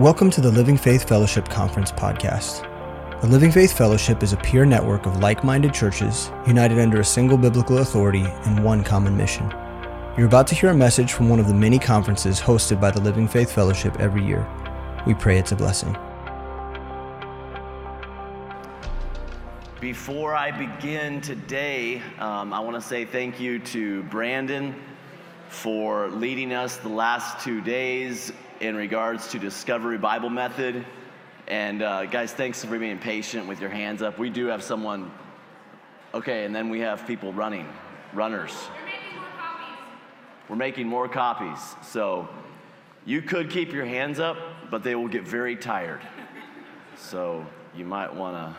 Welcome to the Living Faith Fellowship Conference podcast. The Living Faith Fellowship is a peer network of like minded churches united under a single biblical authority and one common mission. You're about to hear a message from one of the many conferences hosted by the Living Faith Fellowship every year. We pray it's a blessing. Before I begin today, um, I want to say thank you to Brandon for leading us the last two days in regards to Discovery Bible Method. And uh, guys, thanks for being patient with your hands up. We do have someone. Okay, and then we have people running, runners. We're making more copies. We're making more copies. So you could keep your hands up, but they will get very tired. So you might want to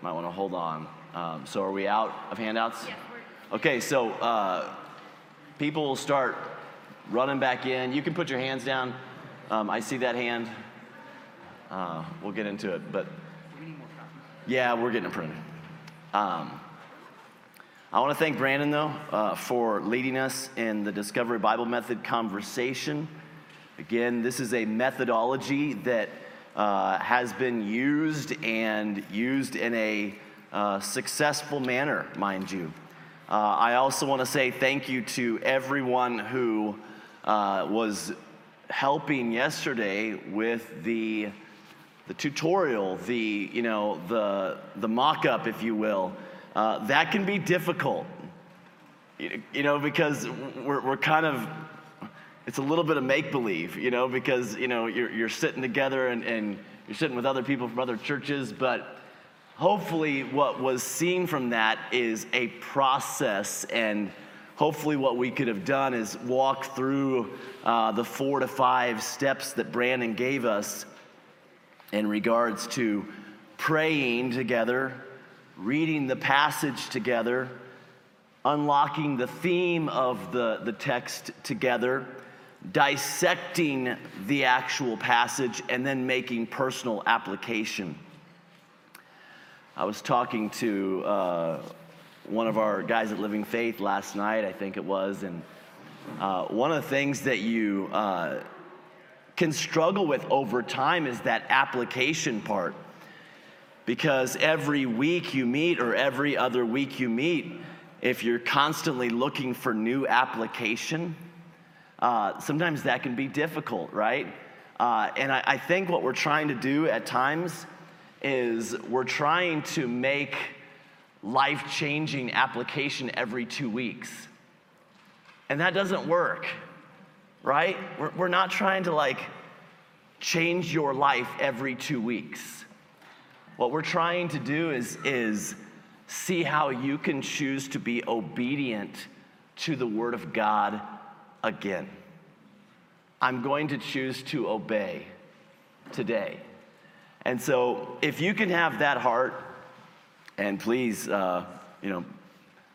might want to hold on. Um, so are we out of handouts? We're. Okay, so uh, people will start running back in. You can put your hands down. Um, I see that hand. Uh, we'll get into it, but yeah, we're getting it printed. Um, I want to thank Brandon though uh, for leading us in the Discovery Bible Method conversation. Again, this is a methodology that uh, has been used and used in a uh, successful manner, mind you. Uh, I also want to say thank you to everyone who uh, was helping yesterday with the the tutorial, the you know the the mock-up, if you will. Uh, that can be difficult, you, you know, because we're we're kind of it's a little bit of make believe, you know, because you know you're you're sitting together and, and you're sitting with other people from other churches, but hopefully what was seen from that is a process and hopefully what we could have done is walk through uh, the four to five steps that brandon gave us in regards to praying together reading the passage together unlocking the theme of the, the text together dissecting the actual passage and then making personal application. I was talking to uh, one of our guys at Living Faith last night, I think it was, and uh, one of the things that you uh, can struggle with over time is that application part. Because every week you meet, or every other week you meet, if you're constantly looking for new application, uh, sometimes that can be difficult, right? Uh, and I, I think what we're trying to do at times is we're trying to make life changing application every two weeks. And that doesn't work, right? We're, we're not trying to like change your life every two weeks. What we're trying to do is, is see how you can choose to be obedient to the Word of God again. I'm going to choose to obey today. And so, if you can have that heart, and please, uh, you know,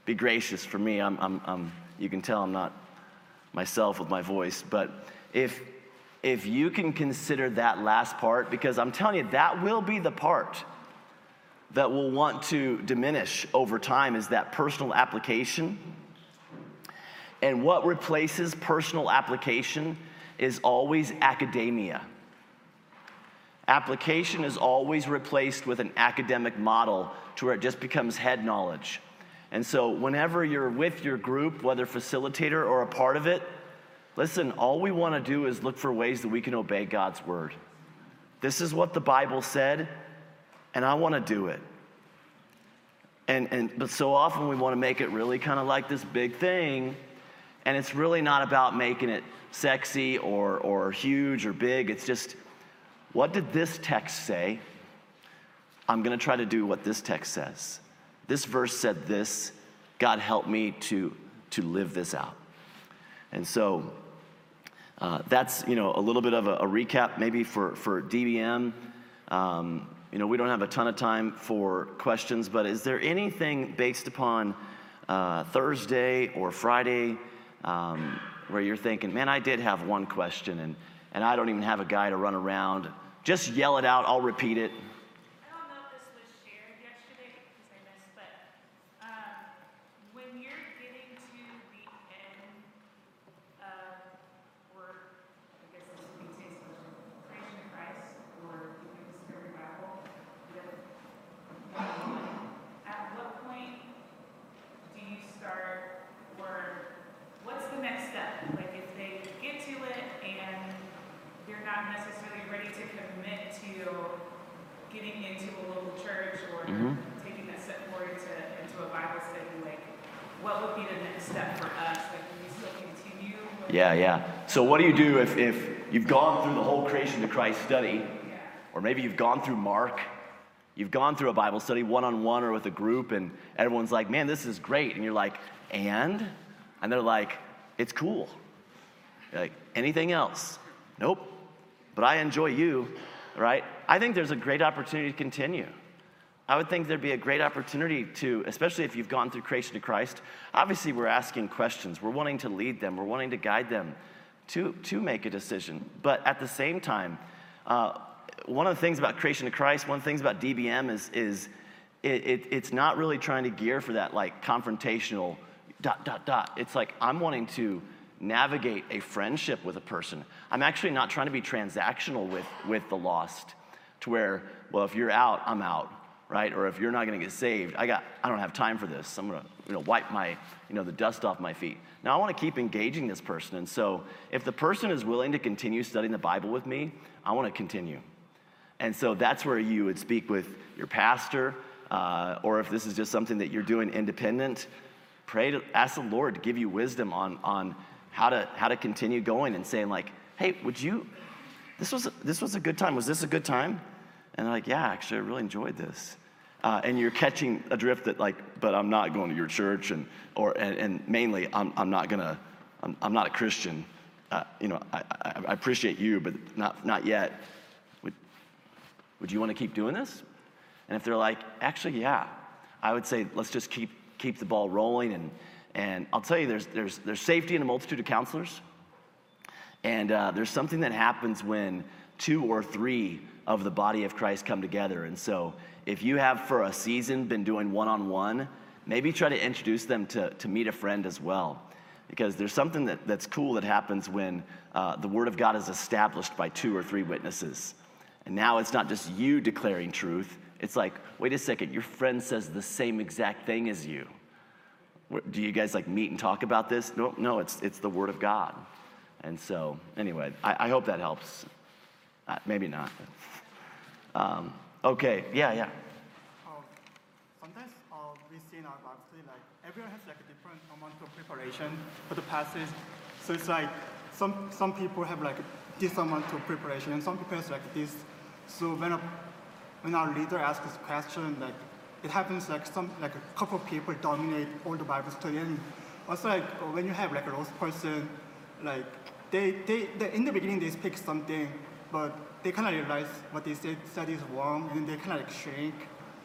be gracious for me. I'm, I'm, I'm, you can tell I'm not myself with my voice, but if if you can consider that last part, because I'm telling you, that will be the part that will want to diminish over time is that personal application. And what replaces personal application is always academia. Application is always replaced with an academic model to where it just becomes head knowledge. And so, whenever you're with your group, whether facilitator or a part of it, listen, all we want to do is look for ways that we can obey God's word. This is what the Bible said, and I want to do it. And, and, but so often we want to make it really kind of like this big thing, and it's really not about making it sexy or, or huge or big. It's just, what did this text say? I'm going to try to do what this text says. This verse said this. God help me to, to live this out. And so uh, that's, you know, a little bit of a, a recap maybe for, for DBM. Um, you know, we don't have a ton of time for questions, but is there anything based upon uh, Thursday or Friday um, where you're thinking, man, I did have one question and, and I don't even have a guy to run around? Just yell it out, I'll repeat it. I don't know if this was shared yesterday because I missed, but um, when you're getting to the end of, or I guess this would be today's question, commit to getting into a local church or Mm-hmm. taking that step forward into, into a Bible study, like, what would be the next step for us? Like, do we still continue? with- Yeah, yeah. So, what do you do if, if you've gone through the whole creation to Christ study, or maybe you've gone through Mark, you've gone through a Bible study one on one or with a group, and everyone's like, man, this is great. And you're like, and? And they're like, it's cool. You're like, anything else? Nope. But I enjoy you, right? I think there's a great opportunity to continue. I would think there'd be a great opportunity to, especially if you've gone through creation to Christ. Obviously, we're asking questions. We're wanting to lead them. We're wanting to guide them to, to make a decision. But at the same time, uh, one of the things about creation to Christ, one of the things about DBM is, is it, it, it's not really trying to gear for that like confrontational dot, dot, dot. It's like I'm wanting to navigate a friendship with a person. I'm actually not trying to be transactional with, with the lost to where, well, if you're out, I'm out, right? Or if you're not gonna get saved, I got, I don't have time for this. I'm gonna, you know, wipe my, you know, the dust off my feet. Now I wanna keep engaging this person. And so if the person is willing to continue studying the Bible with me, I wanna continue. And so that's where you would speak with your pastor, uh, or if this is just something that you're doing independent, pray to ask the Lord to give you wisdom on, on how, to, how to continue going and saying, like, hey, would you, this was, this was a good time. Was this a good time? And they're like, yeah, actually, I really enjoyed this. Uh, and you're catching a drift that, like, but I'm not going to your church, and, or, and, and mainly, I'm, I'm not gonna, I'm, I'm not a Christian. Uh, you know, I, I, I appreciate you, but not, not yet. Would, would you want to keep doing this? And if they're like, actually, yeah, I would say let's just keep, keep the ball rolling. And, and I'll tell you, there's, there's, there's safety in a multitude of counselors. And uh, there's something that happens when two or three of the body of Christ come together. And so if you have for a season been doing one on one, maybe try to introduce them to, to meet a friend as well. Because there's something that, that's cool that happens when uh, the Word of God is established by two or three witnesses. And now it's not just you declaring truth, it's like, wait a second, your friend says the same exact thing as you. Do you guys like meet and talk about this? No, no, it's, it's the Word of God. And so, anyway, I, I hope that helps. Uh, maybe not. Um, okay, yeah, yeah. Uh, sometimes uh, we see in our study, like everyone has like a different amount of preparation for the passage. So it's like some some people have like this amount of preparation, and some people has like this. So when a, when our leader asks this question, like it happens like some like a couple of people dominate all the Bible study, and also like when you have like a lost person, like they they, they in the beginning they speak something, but they kind of realize what they said, said is wrong, and they kind of like shrink.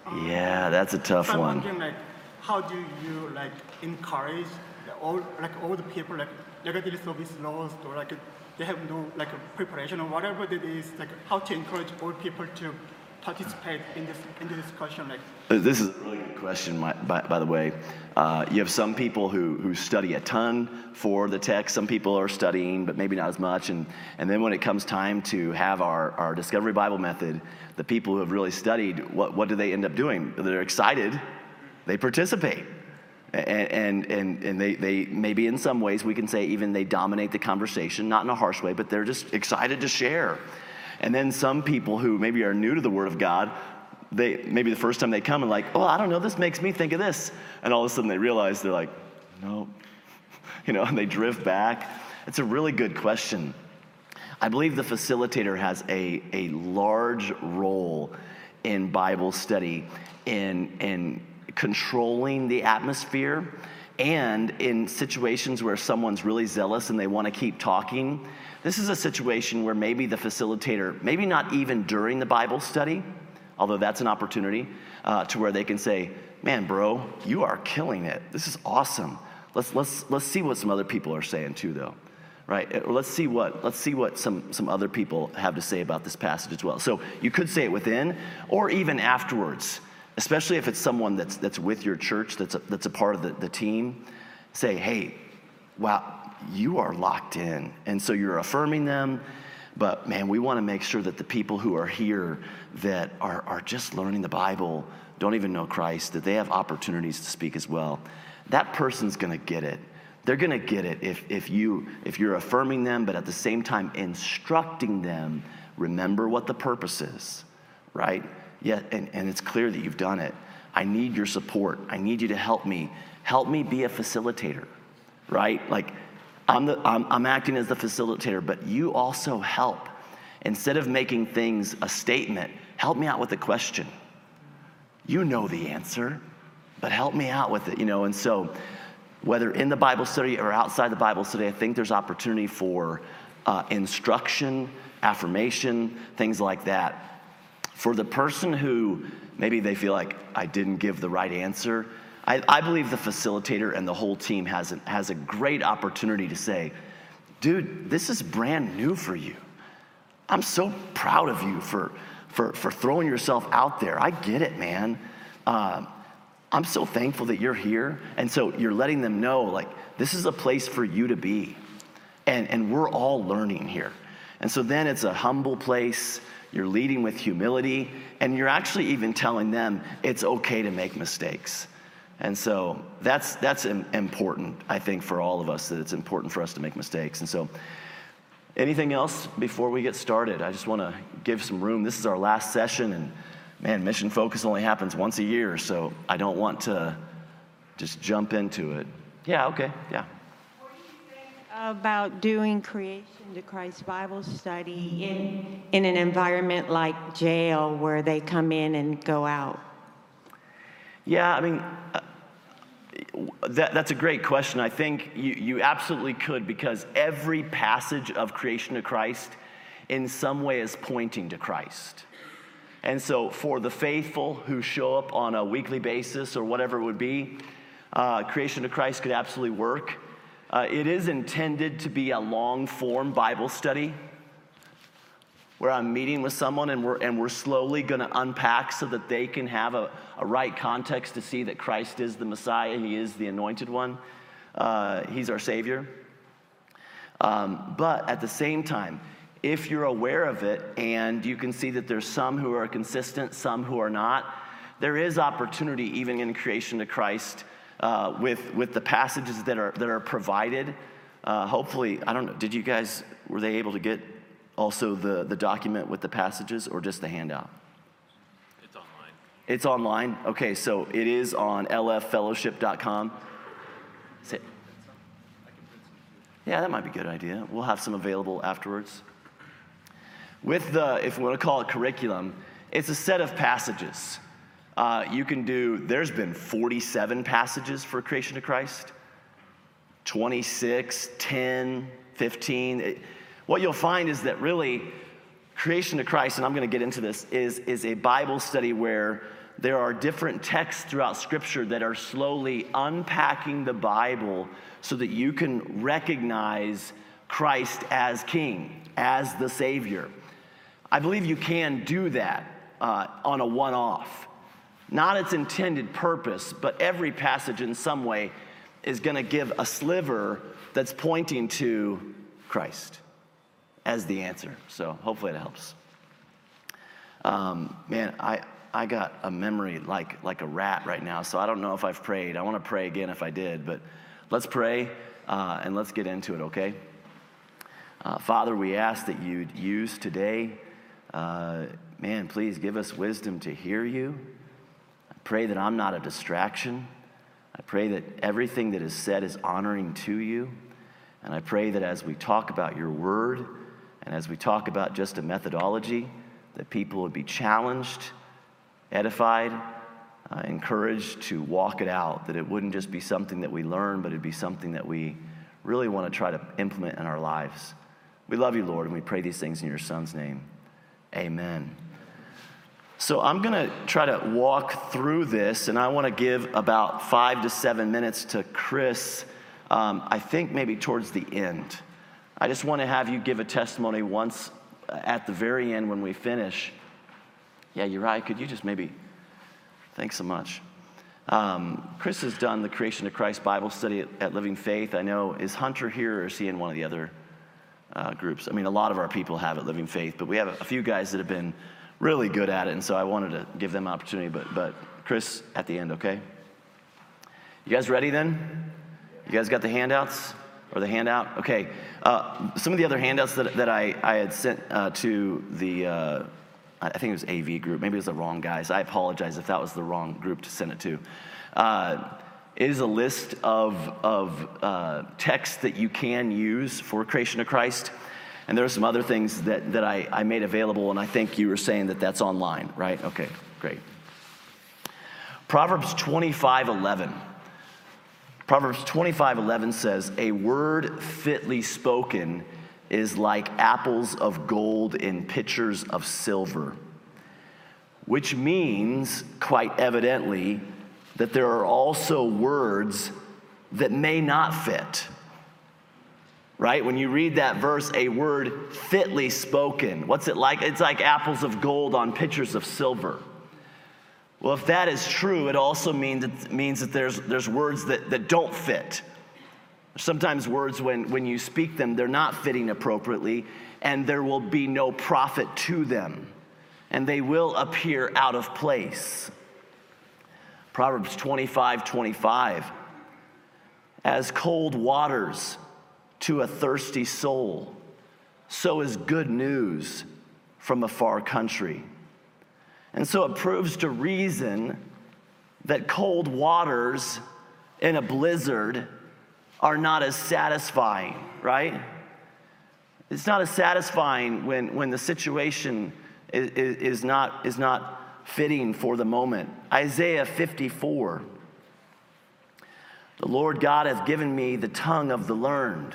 Um, yeah, that's a tough So I'm one. wondering, like, how do you like encourage the all like all the people like negative service lost or like they have no like preparation or whatever it is, like how to encourage all people to participate in this in the discussion, like. This is a really good question, my, by, by the way. Uh, you have some people who, who study a ton for the text. Some people are studying, but maybe not as much. And, and then when it comes time to have our, our Discovery Bible method, the people who have really studied, what, what do they end up doing? They're excited, they participate. And, and, and, and they, they maybe in some ways we can say even they dominate the conversation, not in a harsh way, but they're just excited to share. And then some people who maybe are new to the Word of God, they maybe the first time they come and like, oh, I don't know, this makes me think of this. And all of a sudden they realize they're like, no, you know, and they drift back. It's a really good question. I believe the facilitator has a, a large role in Bible study in, in controlling the atmosphere and in situations where someone's really zealous and they want to keep talking. This is a situation where maybe the facilitator, maybe not even during the Bible study, although that's an opportunity, uh, to where they can say, Man, bro, you are killing it. This is awesome. Let's, let's, let's see what some other people are saying too, though right or let's see what let's see what some some other people have to say about this passage as well so you could say it within or even afterwards especially if it's someone that's that's with your church that's a, that's a part of the, the team say hey wow you are locked in and so you're affirming them but man we want to make sure that the people who are here that are, are just learning the bible don't even know christ that they have opportunities to speak as well that person's going to get it they're going to get it if, if, you, if you're affirming them, but at the same time instructing them remember what the purpose is, right? Yeah, and, and it's clear that you've done it. I need your support. I need you to help me. Help me be a facilitator, right? Like, I'm, the, I'm, I'm acting as the facilitator, but you also help. Instead of making things a statement, help me out with a question. You know the answer, but help me out with it, you know? And so, whether in the Bible study or outside the Bible study, I think there's opportunity for uh, instruction, affirmation, things like that. For the person who maybe they feel like I didn't give the right answer, I, I believe the facilitator and the whole team has a, has a great opportunity to say, dude, this is brand new for you. I'm so proud of you for, for, for throwing yourself out there. I get it, man. Uh, I'm so thankful that you're here. And so you're letting them know, like, this is a place for you to be. And, and we're all learning here. And so then it's a humble place. You're leading with humility. And you're actually even telling them it's okay to make mistakes. And so that's, that's important, I think, for all of us, that it's important for us to make mistakes. And so, anything else before we get started? I just want to give some room. This is our last session. And man, Mission Focus only happens once a year, so I don't want to just jump into it. Yeah, okay, yeah. About doing Creation to Christ Bible study in, in an environment like jail where they come in and go out? Yeah, I mean, uh, that, that's a great question. I think you, you absolutely could because every passage of creation to Christ in some way is pointing to Christ. And so, for the faithful who show up on a weekly basis or whatever it would be, uh, Creation to Christ could absolutely work. Uh, it is intended to be a long form Bible study where I'm meeting with someone and we're, and we're slowly going to unpack so that they can have a, a right context to see that Christ is the Messiah, He is the anointed one, uh, He's our Savior. Um, but at the same time, if you're aware of it and you can see that there's some who are consistent, some who are not, there is opportunity even in creation to Christ uh, with, with the passages that are, that are provided. Uh, hopefully, I don't know, did you guys, were they able to get also the, the document with the passages or just the handout? It's online. It's online? Okay, so it is on lffellowship.com. Yeah, that might be a good idea. We'll have some available afterwards. With the, if we want to call it curriculum, it's a set of passages. Uh, you can do, there's been 47 passages for Creation to Christ, 26, 10, 15. It, what you'll find is that really, Creation to Christ, and I'm going to get into this, is, is a Bible study where there are different texts throughout Scripture that are slowly unpacking the Bible so that you can recognize Christ as King, as the Savior. I believe you can do that uh, on a one off. Not its intended purpose, but every passage in some way is going to give a sliver that's pointing to Christ as the answer. So hopefully it helps. Um, man, I, I got a memory like, like a rat right now, so I don't know if I've prayed. I want to pray again if I did, but let's pray uh, and let's get into it, okay? Uh, Father, we ask that you'd use today uh, man, please give us wisdom to hear you. I pray that I'm not a distraction. I pray that everything that is said is honoring to you. And I pray that as we talk about your word and as we talk about just a methodology, that people would be challenged, edified, uh, encouraged to walk it out, that it wouldn't just be something that we learn, but it'd be something that we really want to try to implement in our lives. We love you, Lord, and we pray these things in your Son's name. Amen. So I'm going to try to walk through this, and I want to give about five to seven minutes to Chris, um, I think maybe towards the end. I just want to have you give a testimony once at the very end when we finish. Yeah, you're right. Could you just maybe? Thanks so much. Um, Chris has done the Creation to Christ Bible study at, at Living Faith. I know, is Hunter here or is he in one of the other? uh, groups. I mean, a lot of our people have it, Living Faith, but we have a few guys that have been really good at it, and so I wanted to give them an opportunity. But, but Chris, at the end, okay? You guys ready then? You guys got the handouts? Or the handout? Okay. Uh, some of the other handouts that, that I, I had sent uh, to the, uh, I think it was AV group, maybe it was the wrong guys. I apologize if that was the wrong group to send it to. Uh, it is a list of, of uh, texts that you can use for Creation of Christ. And there are some other things that, that I, I made available, and I think you were saying that that's online, right? Okay, great. Proverbs 25 11. Proverbs 25 11 says, A word fitly spoken is like apples of gold in pitchers of silver, which means, quite evidently, that there are also words that may not fit. Right? When you read that verse, a word fitly spoken, what's it like? It's like apples of gold on pitchers of silver. Well, if that is true, it also means, means that there's, there's words that, that don't fit. Sometimes words, when, when you speak them, they're not fitting appropriately, and there will be no profit to them, and they will appear out of place. Proverbs 25 25. As cold waters to a thirsty soul, so is good news from a far country. And so it proves to reason that cold waters in a blizzard are not as satisfying, right? It's not as satisfying when, when the situation is, is, not, is not fitting for the moment. Isaiah 54 The Lord God hath given me the tongue of the learned,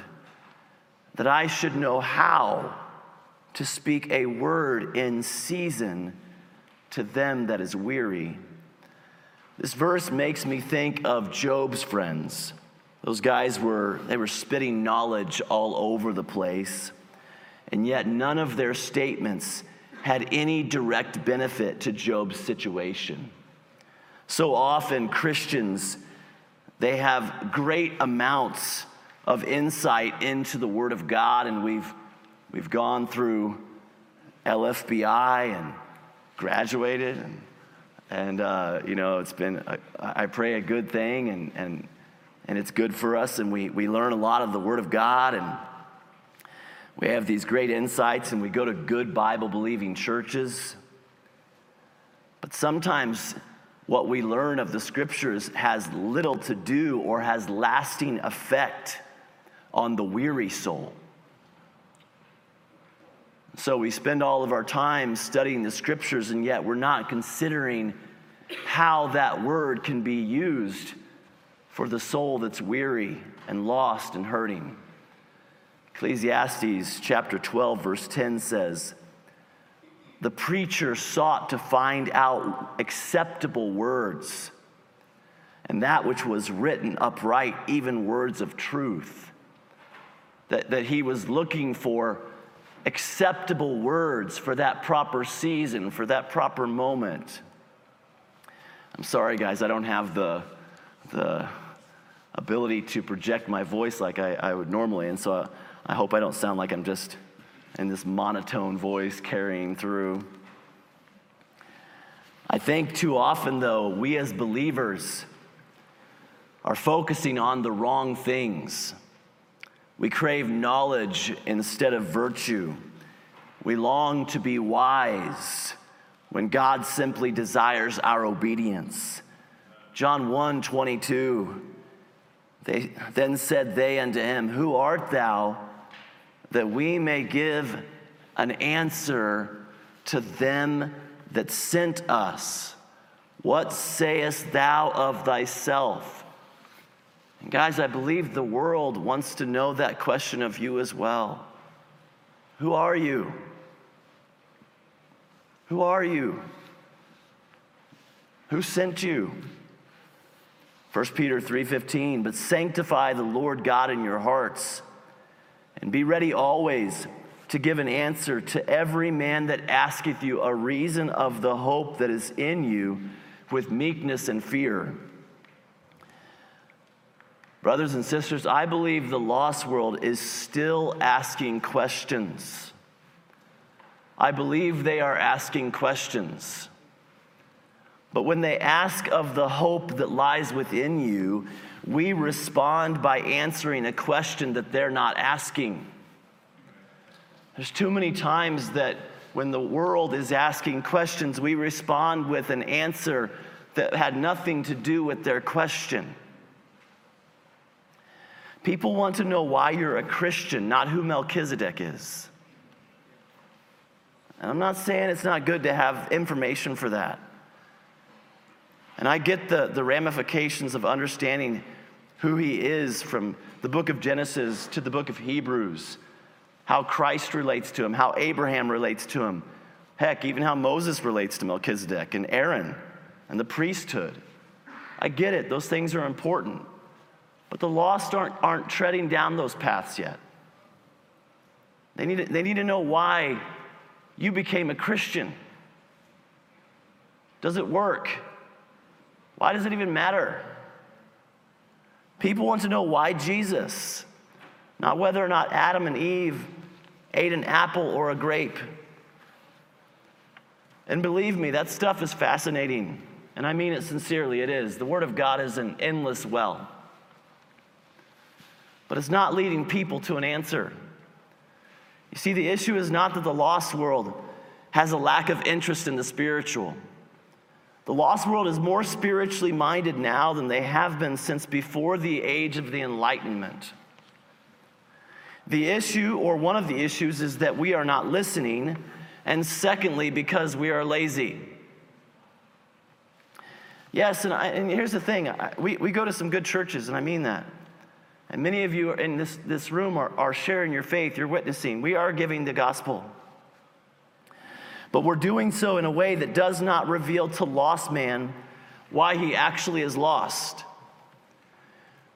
that I should know how to speak a word in season to them that is weary. This verse makes me think of Job's friends. Those guys were they were spitting knowledge all over the place, and yet none of their statements had any direct benefit to Job's situation. So often Christians they have great amounts of insight into the word of God and we've we've gone through LFBI and graduated and, and uh, you know it's been a, I pray a good thing and, and, and it's good for us and we, we learn a lot of the word of god and we have these great insights and we go to good bible believing churches. But sometimes what we learn of the scriptures has little to do or has lasting effect on the weary soul so we spend all of our time studying the scriptures, and yet we're not considering how that word can be used for the soul that's weary and lost and hurting. Ecclesiastes chapter 12, verse 10 says, The preacher sought to find out acceptable words, and that which was written upright, even words of truth. That, that he was looking for acceptable words for that proper season, for that proper moment. I'm sorry, guys, I don't have the, the ability to project my voice like I, I would normally, and so I, I hope I don't sound like I'm just in this monotone voice carrying through. I think too often, though, we as believers are focusing on the wrong things. We crave knowledge instead of virtue. We long to be wise when God simply desires our obedience. John 1 22. They, then said they unto him, Who art thou that we may give an answer to them that sent us? What sayest thou of thyself? And guys, I believe the world wants to know that question of you as well. Who are you? Who are you? Who sent you? 1 Peter 3:15 But sanctify the Lord God in your hearts and be ready always to give an answer to every man that asketh you a reason of the hope that is in you with meekness and fear Brothers and sisters, I believe the lost world is still asking questions. I believe they are asking questions. But when they ask of the hope that lies within you, we respond by answering a question that they're not asking. There's too many times that when the world is asking questions, we respond with an answer that had nothing to do with their question. People want to know why you're a Christian, not who Melchizedek is. And I'm not saying it's not good to have information for that. And I get the, the ramifications of understanding who he is from the book of Genesis to the book of Hebrews, how Christ relates to him, how Abraham relates to him, heck, even how Moses relates to Melchizedek and Aaron and the priesthood. I get it, those things are important. But the lost aren't, aren't treading down those paths yet. They need, they need to know why you became a Christian. Does it work? Why does it even matter? People want to know why Jesus, not whether or not Adam and Eve ate an apple or a grape. And believe me, that stuff is fascinating. And I mean it sincerely, it is. The Word of God is an endless well. But it's not leading people to an answer. You see, the issue is not that the lost world has a lack of interest in the spiritual. The lost world is more spiritually minded now than they have been since before the age of the Enlightenment. The issue, or one of the issues, is that we are not listening, and secondly, because we are lazy. Yes, and, I, and here's the thing I, we, we go to some good churches, and I mean that. And many of you in this, this room are, are sharing your faith, you're witnessing. We are giving the gospel. But we're doing so in a way that does not reveal to lost man why he actually is lost.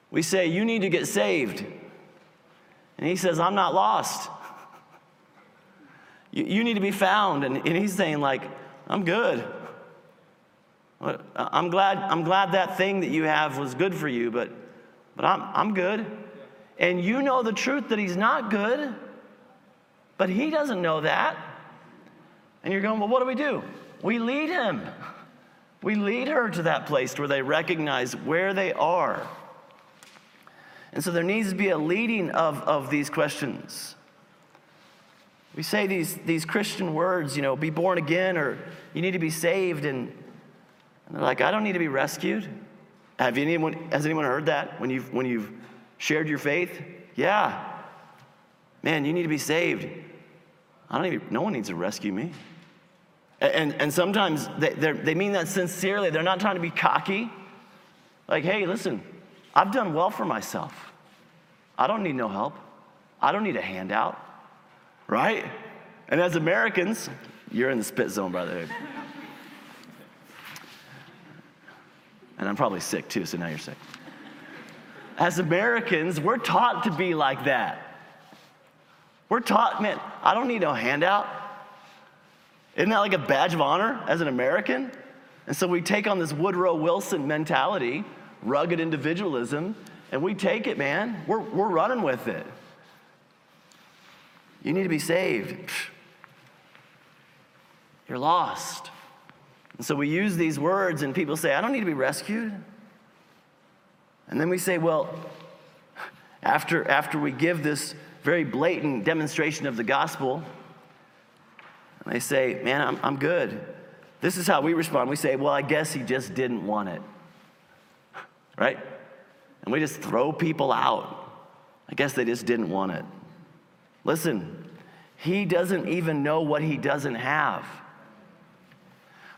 We say, You need to get saved. And he says, I'm not lost. You, you need to be found. And, and he's saying, like, I'm good. Uh, I'm glad, I'm glad that thing that you have was good for you, but, but I'm, I'm good. And you know the truth that he's not good, but he doesn't know that. And you're going, well, what do we do? We lead him. We lead her to that place where they recognize where they are. And so there needs to be a leading of, of these questions. We say these, these Christian words, you know, be born again or you need to be saved. And, and they're like, I don't need to be rescued. Have anyone, has anyone heard that when you've, when you've shared your faith? Yeah. Man, you need to be saved. I don't even, no one needs to rescue me. And, and sometimes they, they mean that sincerely. They're not trying to be cocky. Like, hey, listen, I've done well for myself. I don't need no help. I don't need a handout, right? And as Americans, you're in the spit zone, brother. And I'm probably sick too, so now you're sick. As Americans, we're taught to be like that. We're taught, man, I don't need no handout. Isn't that like a badge of honor as an American? And so we take on this Woodrow Wilson mentality, rugged individualism, and we take it, man. We're, we're running with it. You need to be saved. You're lost. And so we use these words, and people say, I don't need to be rescued. And then we say, well, after, after we give this very blatant demonstration of the gospel, and they say, Man, I'm, I'm good. This is how we respond. We say, Well, I guess he just didn't want it. Right? And we just throw people out. I guess they just didn't want it. Listen, he doesn't even know what he doesn't have.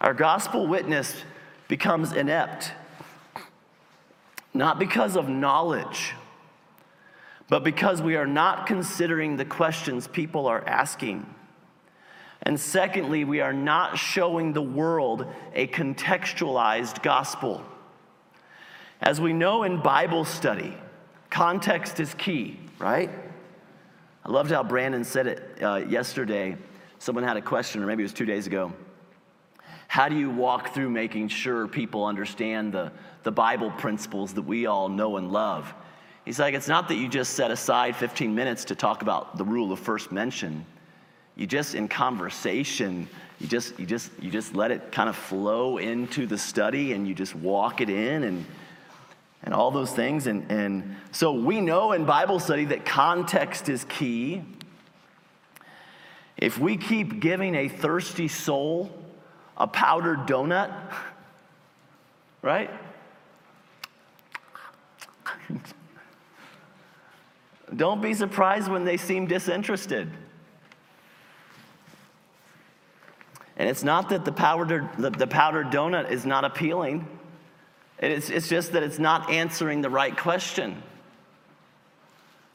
Our gospel witness becomes inept, not because of knowledge, but because we are not considering the questions people are asking. And secondly, we are not showing the world a contextualized gospel. As we know in Bible study, context is key, right? I loved how Brandon said it uh, yesterday. Someone had a question, or maybe it was two days ago. How do you walk through making sure people understand the, the Bible principles that we all know and love? He's like, it's not that you just set aside 15 minutes to talk about the rule of first mention you just in conversation, you just you just you just let it kind of flow into the study and you just walk it in and and all those things. And, and so we know in Bible study that context is key. If we keep giving a thirsty soul a powdered donut, right? Don't be surprised when they seem disinterested. And it's not that the powdered, the, the powdered donut is not appealing. It's, it's just that it's not answering the right question.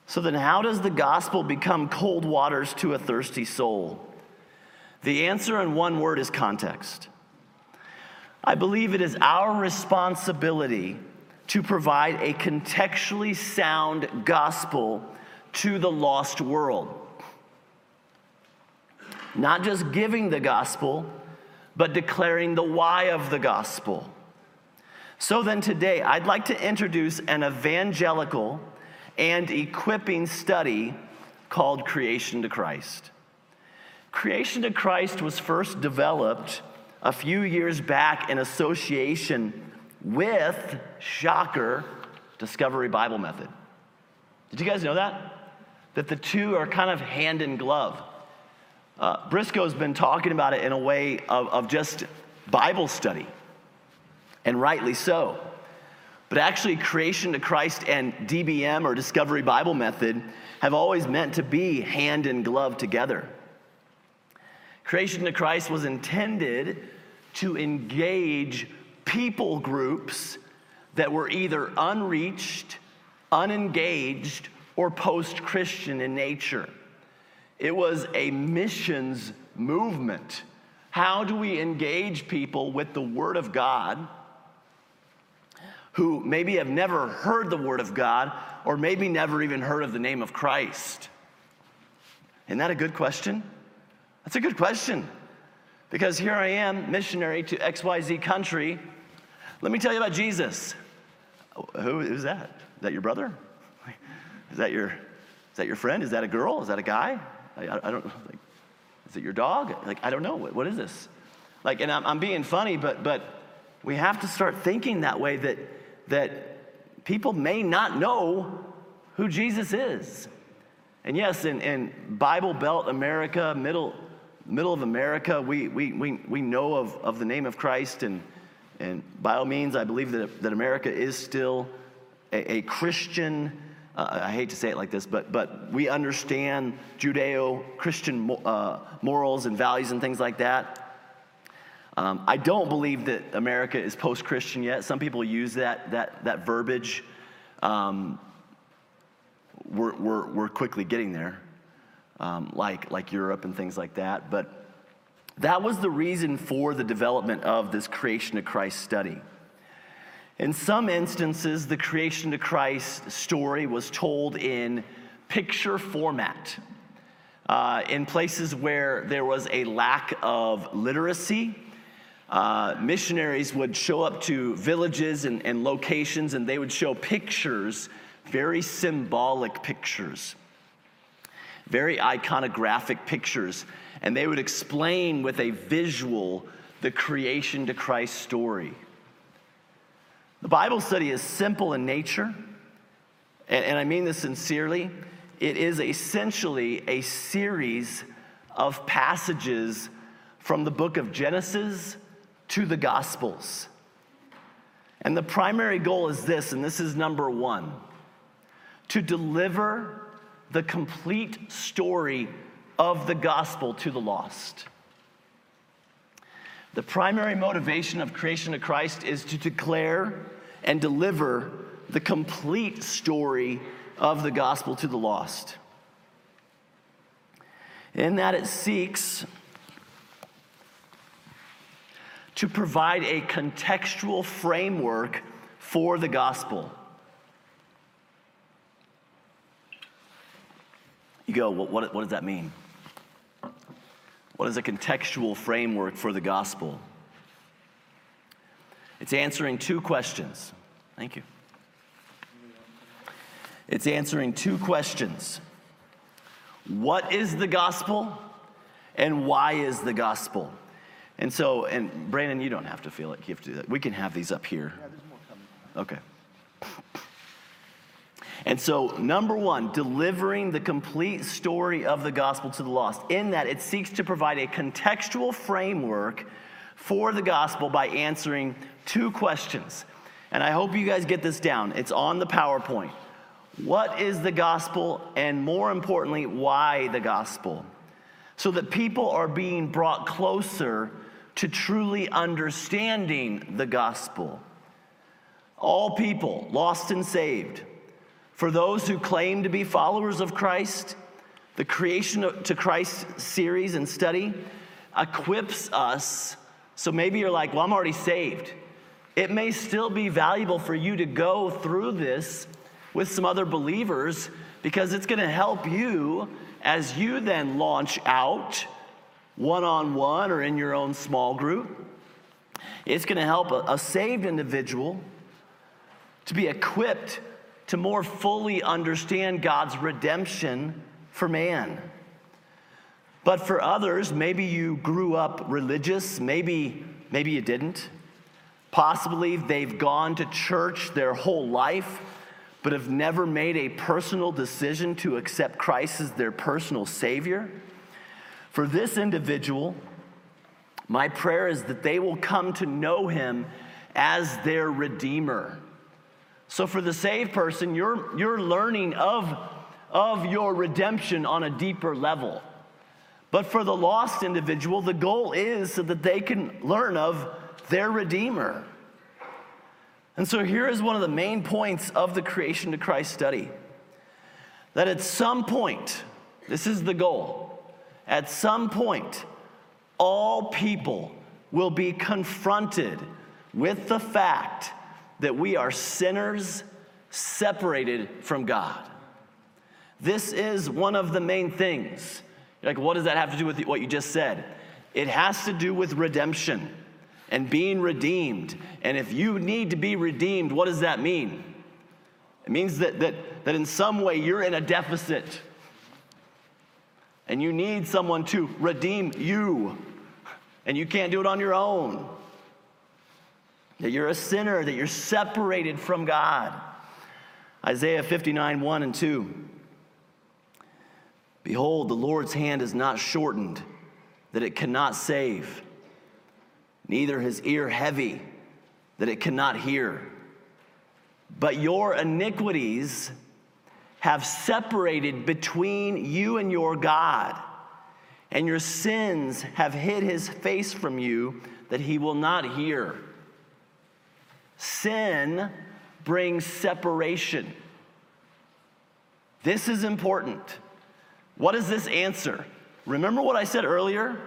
So then, how does the gospel become cold waters to a thirsty soul? The answer in one word is context. I believe it is our responsibility to provide a contextually sound gospel to the lost world. Not just giving the gospel, but declaring the why of the gospel. So then, today, I'd like to introduce an evangelical and equipping study called Creation to Christ. Creation to Christ was first developed a few years back in association with, shocker, Discovery Bible Method. Did you guys know that? That the two are kind of hand in glove. Uh, Briscoe's been talking about it in a way of, of just Bible study, and rightly so. But actually, creation to Christ and DBM or Discovery Bible Method have always meant to be hand in glove together. Creation to Christ was intended to engage people groups that were either unreached, unengaged, or post Christian in nature. It was a missions movement. How do we engage people with the Word of God who maybe have never heard the Word of God or maybe never even heard of the name of Christ? Isn't that a good question? That's a good question. Because here I am, missionary to XYZ country. Let me tell you about Jesus. Who is that? Is that your brother? Is that your, is that your friend? Is that a girl? Is that a guy? I, I, don't like, is it your dog? Like, I don't know. What, what is this? Like, and I'm, I'm being funny, but, but we have to start thinking that way that, that people may not know who Jesus is. And yes, in, in Bible Belt America, middle, middle of America, we, we, we, we know of, of the name of Christ. And, and by all means, I believe that, that America is still a, a Christian uh, I hate to say it like this, but, but we understand Judeo Christian uh, morals and values and things like that. Um, I don't believe that America is post Christian yet. Some people use that, that, that verbiage. Um, we're, we're, we're quickly getting there, um, like, like Europe and things like that. But that was the reason for the development of this creation of Christ study. In some instances, the creation to Christ story was told in picture format. Uh, in places where there was a lack of literacy, uh, missionaries would show up to villages and, and locations and they would show pictures, very symbolic pictures, very iconographic pictures, and they would explain with a visual the creation to Christ story. The Bible study is simple in nature, and, and I mean this sincerely. It is essentially a series of passages from the book of Genesis to the Gospels. And the primary goal is this, and this is number one to deliver the complete story of the gospel to the lost. The primary motivation of creation of Christ is to declare and deliver the complete story of the gospel to the lost. In that it seeks to provide a contextual framework for the gospel. You go, what, what, what does that mean? What is a contextual framework for the gospel? It's answering two questions. Thank you. It's answering two questions What is the gospel? And why is the gospel? And so, and Brandon, you don't have to feel like you have to do that. We can have these up here. Okay. And so, number one, delivering the complete story of the gospel to the lost, in that it seeks to provide a contextual framework for the gospel by answering two questions. And I hope you guys get this down. It's on the PowerPoint. What is the gospel? And more importantly, why the gospel? So that people are being brought closer to truly understanding the gospel. All people, lost and saved. For those who claim to be followers of Christ, the Creation to Christ series and study equips us. So maybe you're like, well, I'm already saved. It may still be valuable for you to go through this with some other believers because it's going to help you as you then launch out one on one or in your own small group. It's going to help a, a, saved individual to be equipped to more fully understand God's redemption for man. But for others, maybe you grew up religious, maybe, maybe you didn't. Possibly they've gone to church their whole life, but have never made a personal decision to accept Christ as their personal Savior. For this individual, my prayer is that they will come to know Him as their Redeemer. So, for the saved person, you're, you're learning of, of your redemption on a deeper level. But for the lost individual, the goal is so that they can learn of their Redeemer. And so here is one of the main points of the creation to Christ study that at some point, this is the goal, at some point, all people will be confronted with the fact that we are sinners separated from God. This is one of the main things. You're like, what does that have to do with what you just said? It has to do with redemption and being redeemed. And if you need to be redeemed, what does that mean? It means that, that, that in some way you're in a deficit and you need someone to redeem you, and you can't do it on your own. That you're a sinner, that you're separated from God. Isaiah 59 1 and 2. Behold, the Lord's hand is not shortened, that it cannot save neither his ear heavy that it cannot hear. But your iniquities have separated between you and your God, and your sins have hid his face from you that he will not hear. Sin brings separation. This is important. What does this answer? Remember what I said earlier?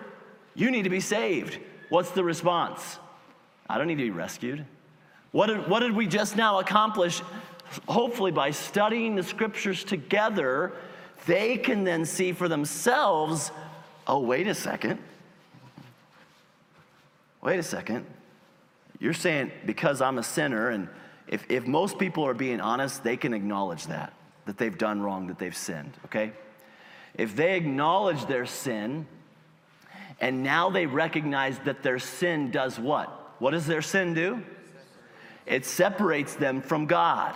You need to be saved. What's the response? I don't need to be rescued. What did, what did we just now accomplish? Hopefully, by studying the scriptures together, they can then see for themselves oh, wait a second. Wait a second. You're saying because I'm a sinner, and if, if most people are being honest, they can acknowledge that, that they've done wrong, that they've sinned, okay? If they acknowledge their sin, and now they recognize that their sin does what? What does their sin do? It separates them from God.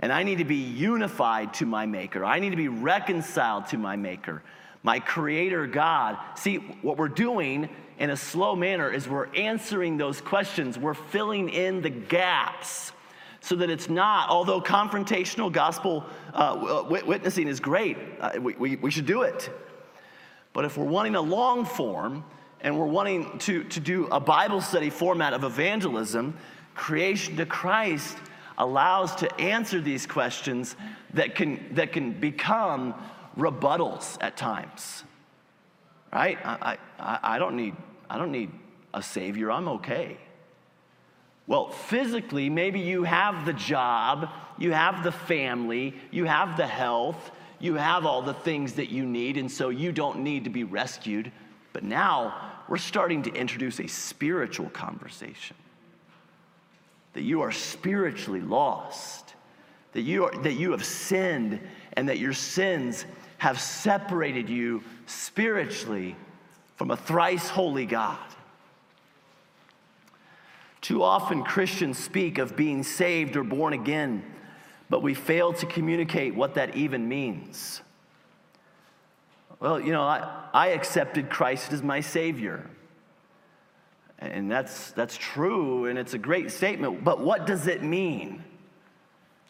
And I need to be unified to my Maker. I need to be reconciled to my Maker, my Creator God. See, what we're doing in a slow manner is we're answering those questions, we're filling in the gaps so that it's not, although confrontational gospel uh, witnessing is great, uh, we, we, we should do it. But if we're wanting a long form and we're wanting to, to do a Bible study format of evangelism, creation to Christ allows to answer these questions that can, that can become rebuttals at times. Right? I, I, I, don't need, I don't need a savior, I'm okay. Well, physically, maybe you have the job, you have the family, you have the health, you have all the things that you need, and so you don't need to be rescued. But now we're starting to introduce a spiritual conversation that you are spiritually lost, that you, are, that you have sinned, and that your sins have separated you spiritually from a thrice holy God. Too often, Christians speak of being saved or born again, but we fail to communicate what that even means. Well, you know, I, I accepted Christ as my Savior. And that's, that's true, and it's a great statement, but what does it mean?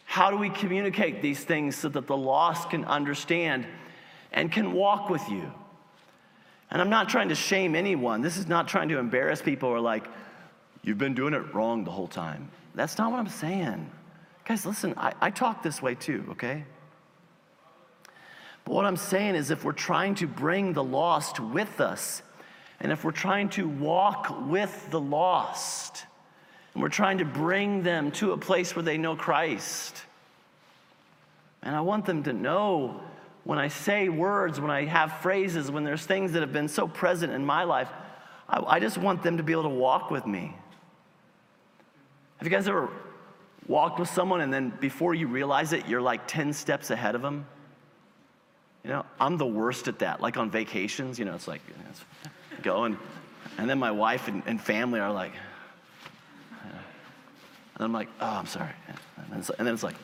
How do we communicate these things so that the lost can understand and can walk with you? And I'm not trying to shame anyone. This is not trying to embarrass people or like, you've been doing it wrong the whole time. That's not what I'm saying. Guys, listen, I, I talk this way too, okay? But what I'm saying is if we're trying to bring the lost with us, and if we're trying to walk with the lost, and we're trying to bring them to a place where they know Christ, and I want them to know when I say words, when I have phrases, when there's things that have been so present in my life, I, I just want them to be able to walk with me. Have you guys ever walked with someone and then before you realize it, you're like 10 steps ahead of them? You know, I'm the worst at that. Like on vacations, you know, it's like, you know, it's going. And then my wife and, and family are like, and I'm like, oh, I'm sorry. And then it's, and then it's like,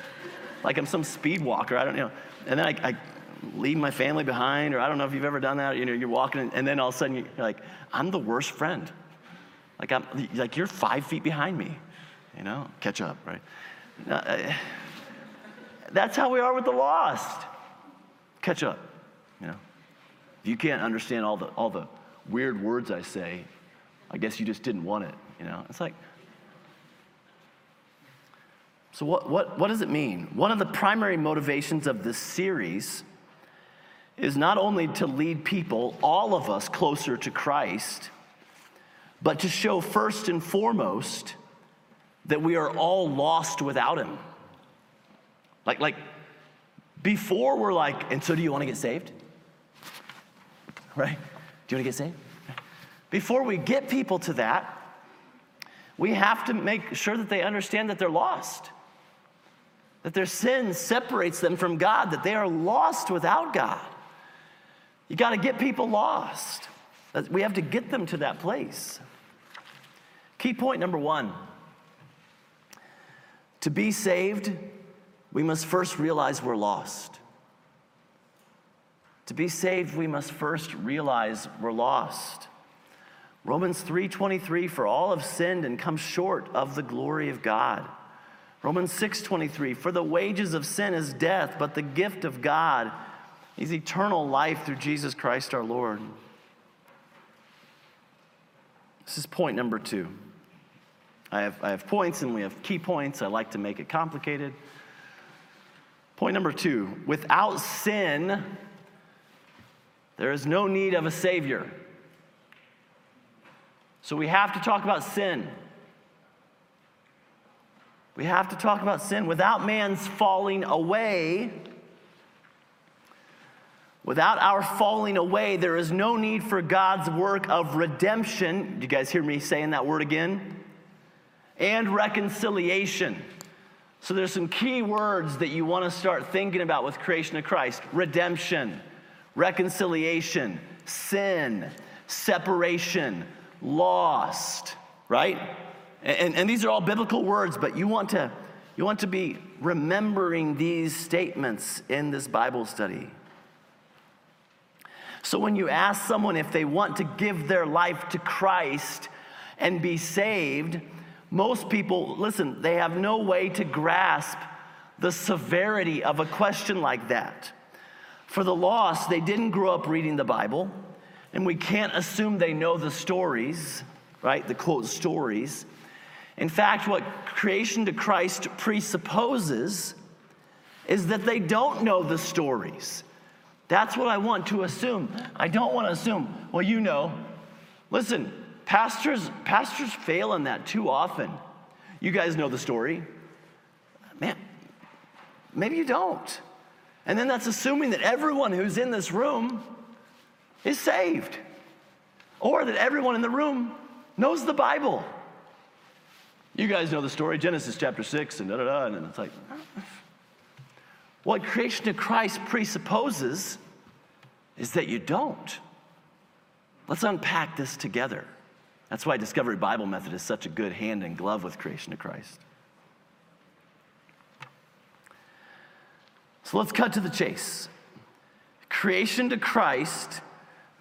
like I'm some speed walker. I don't you know. And then I, I, leave my family behind, or I don't know if you've ever done that. You know, you're walking, and then all of a sudden you're like, I'm the worst friend. Like I'm like you're five feet behind me. You know, catch up, right? Uh, that's how we are with the lost. Catch up. You know, if you can't understand all the all the weird words I say, I guess you just didn't want it. You know, it's like. So, what, what, what does it mean? One of the primary motivations of this series is not only to lead people, all of us, closer to Christ, but to show first and foremost that we are all lost without Him. Like, like before we're like, and so do you want to get saved? Right? Do you want to get saved? Before we get people to that, we have to make sure that they understand that they're lost that their sin separates them from God, that they are lost without God. You got to get people lost. We have to get them to that place. Key point number one to be saved, we must first realize we're lost. To be saved, we must first realize we're lost. Romans 3:23 for all have sinned and come short of the glory of God. Romans 6:23 For the wages of sin is death, but the gift of God is eternal life through Jesus Christ our Lord. This is point number 2. I have, I have points and we have key points. I like to make it complicated. Point number two without sin, there is no need of a Savior. So we have to talk about sin. We have to talk about sin. Without man's falling away, without our falling away, there is no need for God's work of redemption. Do you guys hear me saying that word again? And reconciliation. So there's some key words that you want to start thinking about with creation of Christ redemption, reconciliation, sin, separation, lost, right? And, and these are all biblical words, but you want to you want to be remembering these statements in this Bible study. So when you ask someone if they want to give their life to Christ and be saved, most people, listen, they have no way to grasp the severity of a question like that. For the lost, they didn't grow up reading the Bible, and we can't assume they know the stories, right? The quote stories. In fact, what creation to Christ presupposes is that they don't know the stories. That's what I want to assume. I don't want to assume, well, you know. Listen, pastors pastors fail in that too often. You guys know the story. Man, maybe you don't. And then that's assuming that everyone who's in this room is saved. Or that everyone in the room knows the Bible. You guys know the story, Genesis chapter 6, and da da da, and it's like, what creation to Christ presupposes is that you don't. Let's unpack this together. That's why Discovery Bible Method is such a good hand in glove with creation to Christ. So let's cut to the chase. Creation to Christ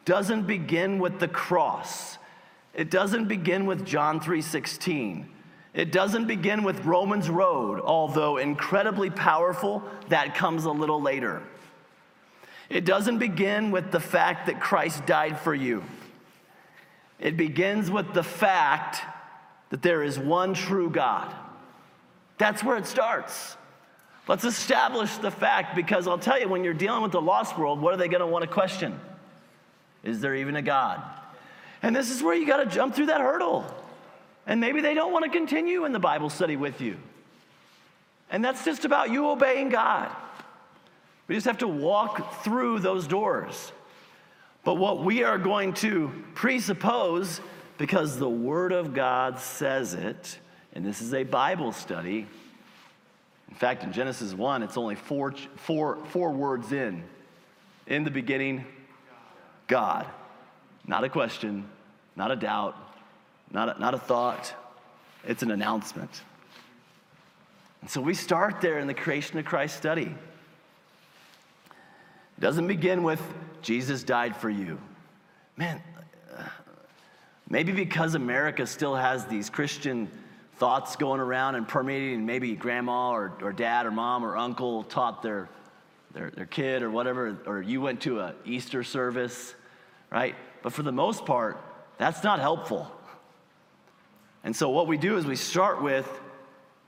doesn't begin with the cross. It doesn't begin with John 3:16. It doesn't begin with Romans road, although incredibly powerful, that comes a little later. It doesn't begin with the fact that Christ died for you. It begins with the fact that there is one true God. That's where it starts. Let's establish the fact because I'll tell you, when you're dealing with the lost world, what are they going to want to question? Is there even a God? And this is where you got to jump through that hurdle. And maybe they don't want to continue in the Bible study with you. And that's just about you obeying God. We just have to walk through those doors. But what we are going to presuppose, because the Word of God says it, and this is a Bible study. In fact, in Genesis 1, it's only four, four, four words in. In the beginning, God. Not a question, not a doubt, not a, not a thought. It's an announcement. And so we start there in the creation of Christ study. It doesn't begin with Jesus died for you. Man, maybe because America still has these Christian thoughts going around and permeating, maybe grandma or, or dad or mom or uncle taught their, their, their kid or whatever, or you went to a Easter service, right? But for the most part, that's not helpful. And so what we do is we start with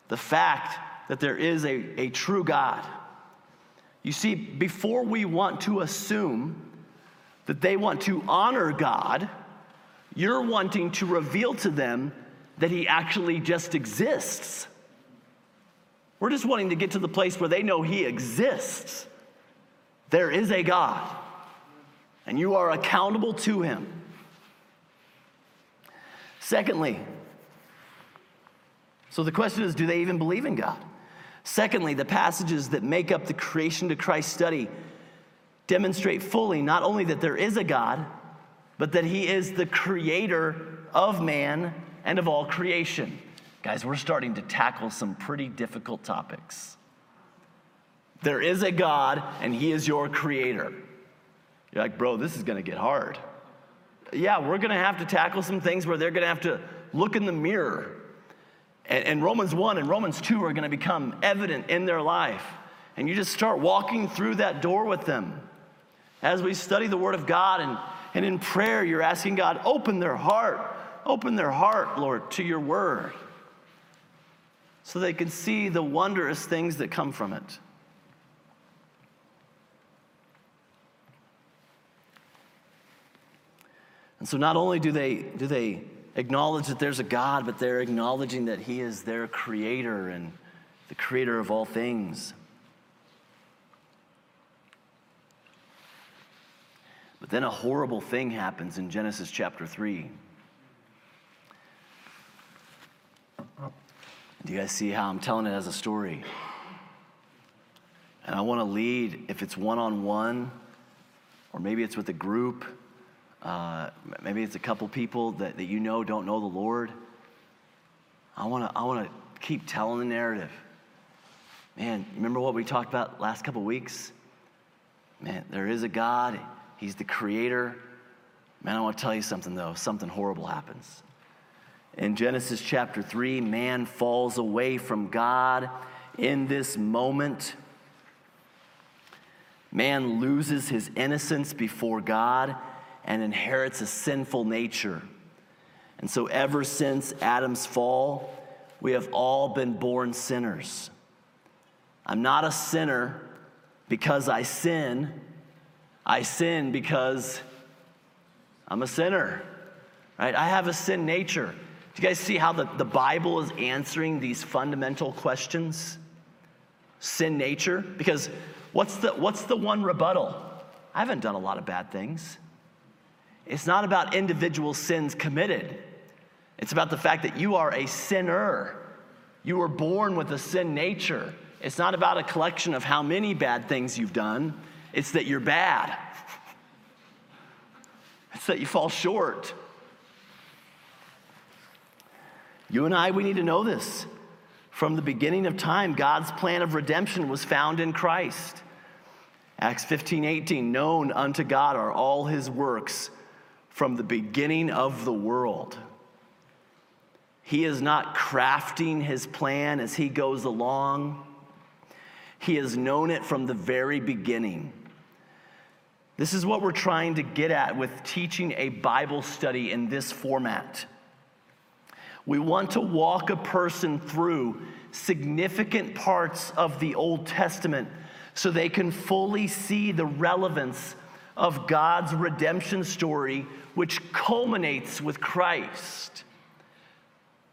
the fact that there is a, a true God. You see, before we want to assume that they want to honor God, you're wanting to reveal to them that He actually just exists. We're just wanting to get to the place where they know He exists. There is a God, and you are accountable to Him. Secondly, so the question is do they even believe in God? Secondly, the passages that make up the creation to Christ study demonstrate fully not only that there is a God, but that He is the creator of man and of all creation. Guys, we're starting to tackle some pretty difficult topics. There is a God, and He is your creator. You're like, bro, this is gonna get hard. Yeah, we're gonna have to tackle some things where they're gonna have to look in the mirror. And, and Romans 1 and Romans 2 are gonna become evident in their life. And you just start walking through that door with them. As we study the Word of God and, and in prayer, you're asking God, open their heart, open their heart, Lord, to your Word so they can see the wondrous things that come from it. And so not only do they, do they acknowledge that there's a God, but they're acknowledging that He is their creator and the creator of all things. But then a horrible thing happens in Genesis chapter 3. Do you guys see how I'm telling it as a story? And I want to lead, if it's one on one, or maybe it's with a group, uh, maybe it's a couple people that, that you know don't know the Lord. I want to I want to keep telling the narrative. Man, remember what we talked about last couple weeks? Man, there is a God. He's the creator. Man, I want to tell you something though. Something horrible happens. In Genesis chapter 3, man falls away from God in this moment. Man loses his innocence before God and inherits a sinful nature. And so, ever since Adam's fall, we have all been born sinners. I'm not a sinner because I sin, I sin because I'm a sinner, right? I have a sin nature. Do you guys see how the, the Bible is answering these fundamental questions? Sin nature? Because what's the, what's the one rebuttal? I haven't done a lot of bad things. It's not about individual sins committed, it's about the fact that you are a sinner. You were born with a sin nature. It's not about a collection of how many bad things you've done, it's that you're bad. It's that you fall short. You and I, we need to know this. From the beginning of time, God's plan of redemption was found in Christ. Acts 15 18, known unto God are all his works from the beginning of the world. He is not crafting his plan as he goes along. He has known it from the very beginning. This is what we're trying to get at with teaching a Bible study in this format. We want to walk a person through significant parts of the Old Testament so they can fully see the relevance of God's redemption story, which culminates with Christ.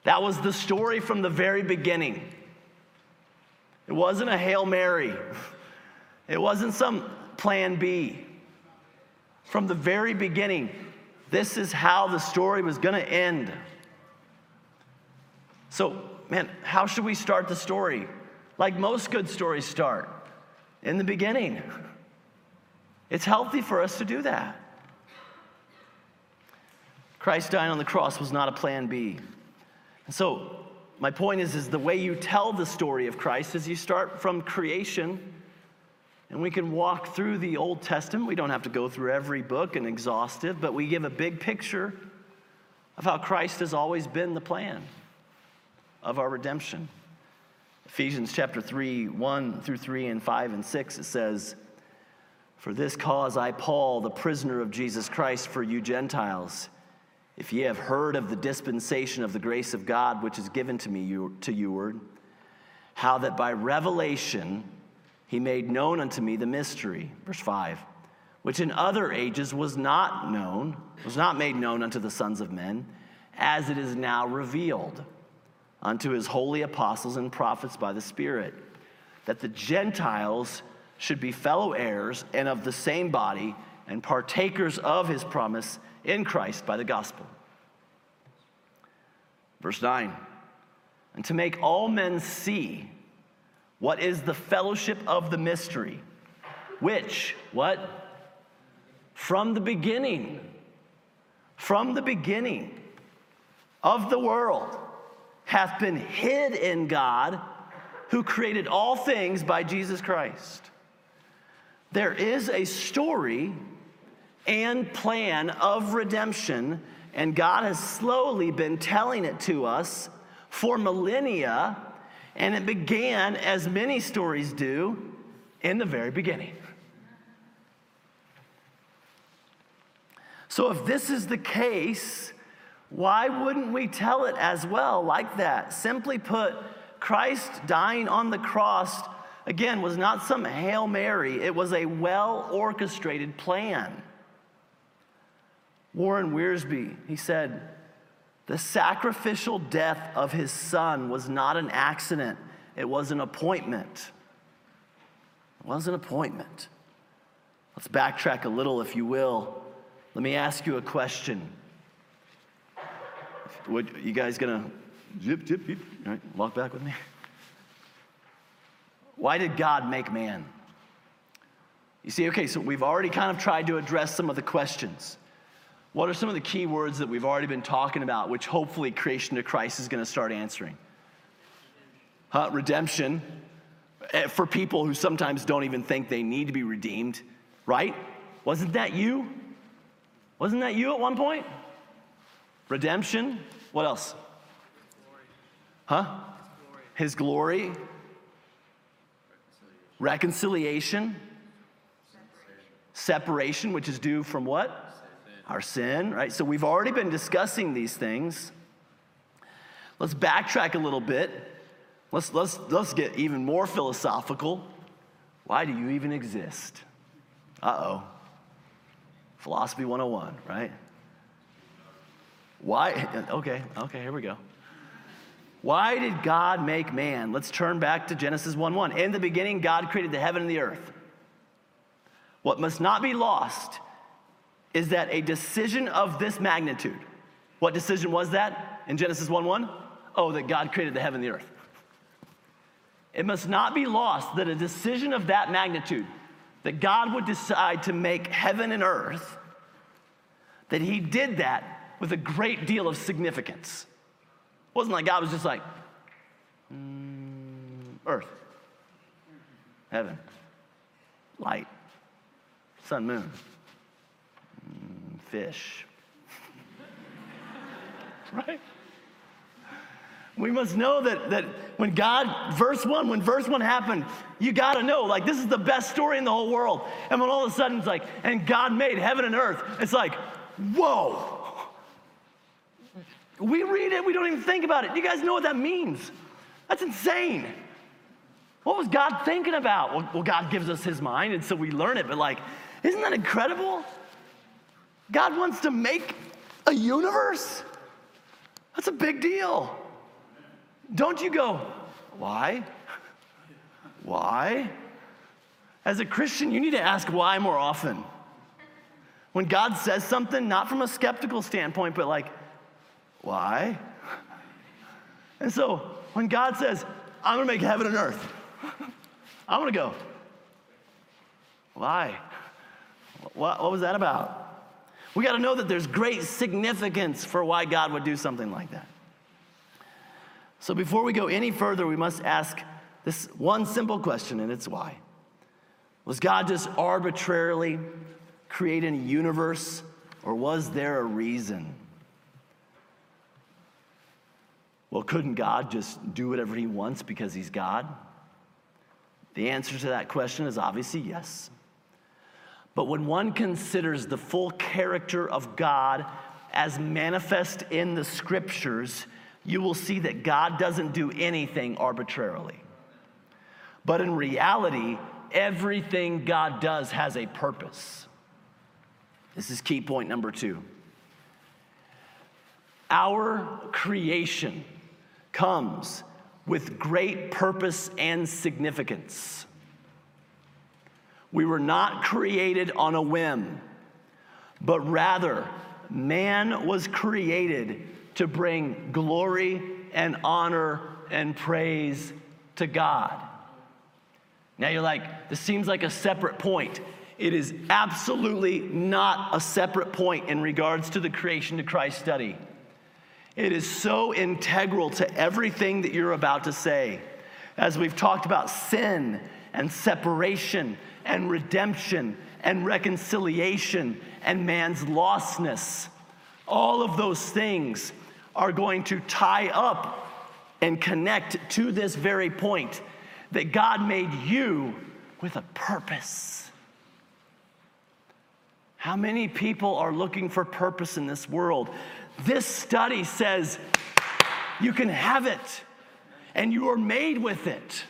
That was the story from the very beginning. It wasn't a Hail Mary, it wasn't some plan B. From the very beginning, this is how the story was going to end. So, man, how should we start the story? Like most good stories start in the beginning. It's healthy for us to do that. Christ dying on the cross was not a plan B. And so, my point is, is the way you tell the story of Christ is you start from creation, and we can walk through the Old Testament. We don't have to go through every book and exhaustive, but we give a big picture of how Christ has always been the plan of our redemption. Ephesians chapter 3, 1 through 3 and 5 and 6, it says, For this cause I, Paul, the prisoner of Jesus Christ, for you Gentiles, if ye have heard of the dispensation of the grace of God which is given to me you, to youward, how that by revelation he made known unto me the mystery, verse 5, which in other ages was not known, was not made known unto the sons of men, as it is now revealed unto his holy apostles and prophets by the Spirit, that the Gentiles should be fellow heirs and of the same body and partakers of his promise in Christ by the gospel. Verse 9, and to make all men see what is the fellowship of the mystery, which, what? From the beginning, from the beginning of the world hath been hid in God who created all things by Jesus Christ. There is a story and plan of redemption, and God has slowly been telling it to us for millennia, and it began, as many stories do, in the very beginning. So, if this is the case, why wouldn't we tell it as well, like that? Simply put, Christ dying on the cross, again, was not some Hail Mary, it was a well orchestrated plan. Warren Wiersbe, he said, the sacrificial death of his son was not an accident, it was an appointment. It was an appointment. Let's backtrack a little, if you will. Let me ask you a question. What, you guys gonna zip, zip, zip, all right, walk back with me? Why did God make man? You see, okay, so we've already kind of tried to address some of the questions. What are some of the key words that we've already been talking about, which hopefully creation to Christ is going to start answering? Huh? Redemption eh, for people who sometimes don't even think they need to be redeemed, right? Wasn't that you? Wasn't that you at one point? Redemption. What else? Huh? His glory. Reconciliation. Separation, which is due from what? our sin, right? So we've already been discussing these things. Let's backtrack a little bit. Let's, let's, let's get even more philosophical. Why do you even exist? Uh oh. Philosophy 101, right? Why? Okay, okay, here we go. Why did God make man? Let's turn back to Genesis 1 1. In the beginning, God created the heaven and the earth. What must not be lost is that a decision of this magnitude, what decision was that in Genesis 1 1? Oh, that God created the heaven and the earth. It must not be lost that a decision of that magnitude, that God would decide to make heaven and earth, that He did that with a great deal of significance. It wasn't like God was just like, mm, earth, heaven, light, sun, moon, mm, fish. right? We must know that, that when God, verse one, when verse one happened, you gotta know, like, this is the best story in the whole world. And when all of a sudden it's like, and God made heaven and earth, it's like, whoa. We read it, we don't even think about it. You guys know what that means? That's insane. What was God thinking about? Well, well, God gives us his mind, and so we learn it, but like, isn't that incredible? God wants to make a universe? That's a big deal. Don't you go, why? Why? As a Christian, you need to ask why more often. When God says something, not from a skeptical standpoint, but like, why? And so when God says, I'm gonna make heaven and earth, I'm gonna go, why? What, what was that about? We gotta know that there's great significance for why God would do something like that. So before we go any further, we must ask this one simple question, and it's why? Was God just arbitrarily creating a universe, or was there a reason? Well, couldn't God just do whatever he wants because he's God? The answer to that question is obviously yes. But when one considers the full character of God as manifest in the scriptures, you will see that God doesn't do anything arbitrarily. But in reality, everything God does has a purpose. This is key point number two. Our creation comes with great purpose and significance. We were not created on a whim, but rather, man was created to bring glory and honor and praise to God. Now you're like, this seems like a separate point. It is absolutely not a separate point in regards to the creation to Christ study. It is so integral to everything that you're about to say. As we've talked about sin and separation and redemption and reconciliation and man's lostness, all of those things are going to tie up and connect to this very point that God made you with a purpose. How many people are looking for purpose in this world? This study says you can have it and you are made with it.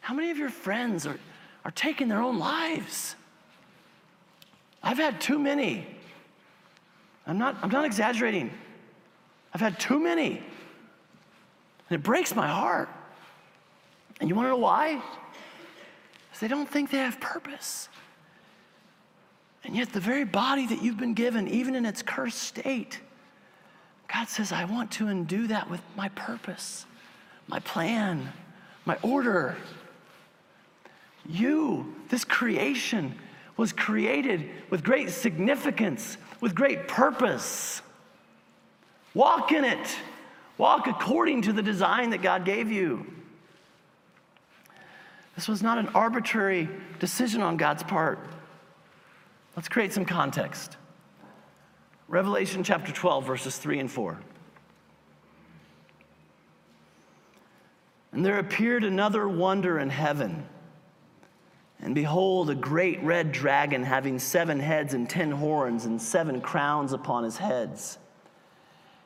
How many of your friends are, are taking their own lives? I've had too many. I'm not, I'm not exaggerating. I've had too many. And it breaks my heart. And you want to know why? Because they don't think they have purpose. And yet, the very body that you've been given, even in its cursed state, God says, I want to undo that with my purpose, my plan, my order. You, this creation, was created with great significance, with great purpose. Walk in it. Walk according to the design that God gave you. This was not an arbitrary decision on God's part. Let's create some context. Revelation chapter 12, verses 3 and 4. And there appeared another wonder in heaven. And behold, a great red dragon having seven heads and ten horns and seven crowns upon his heads.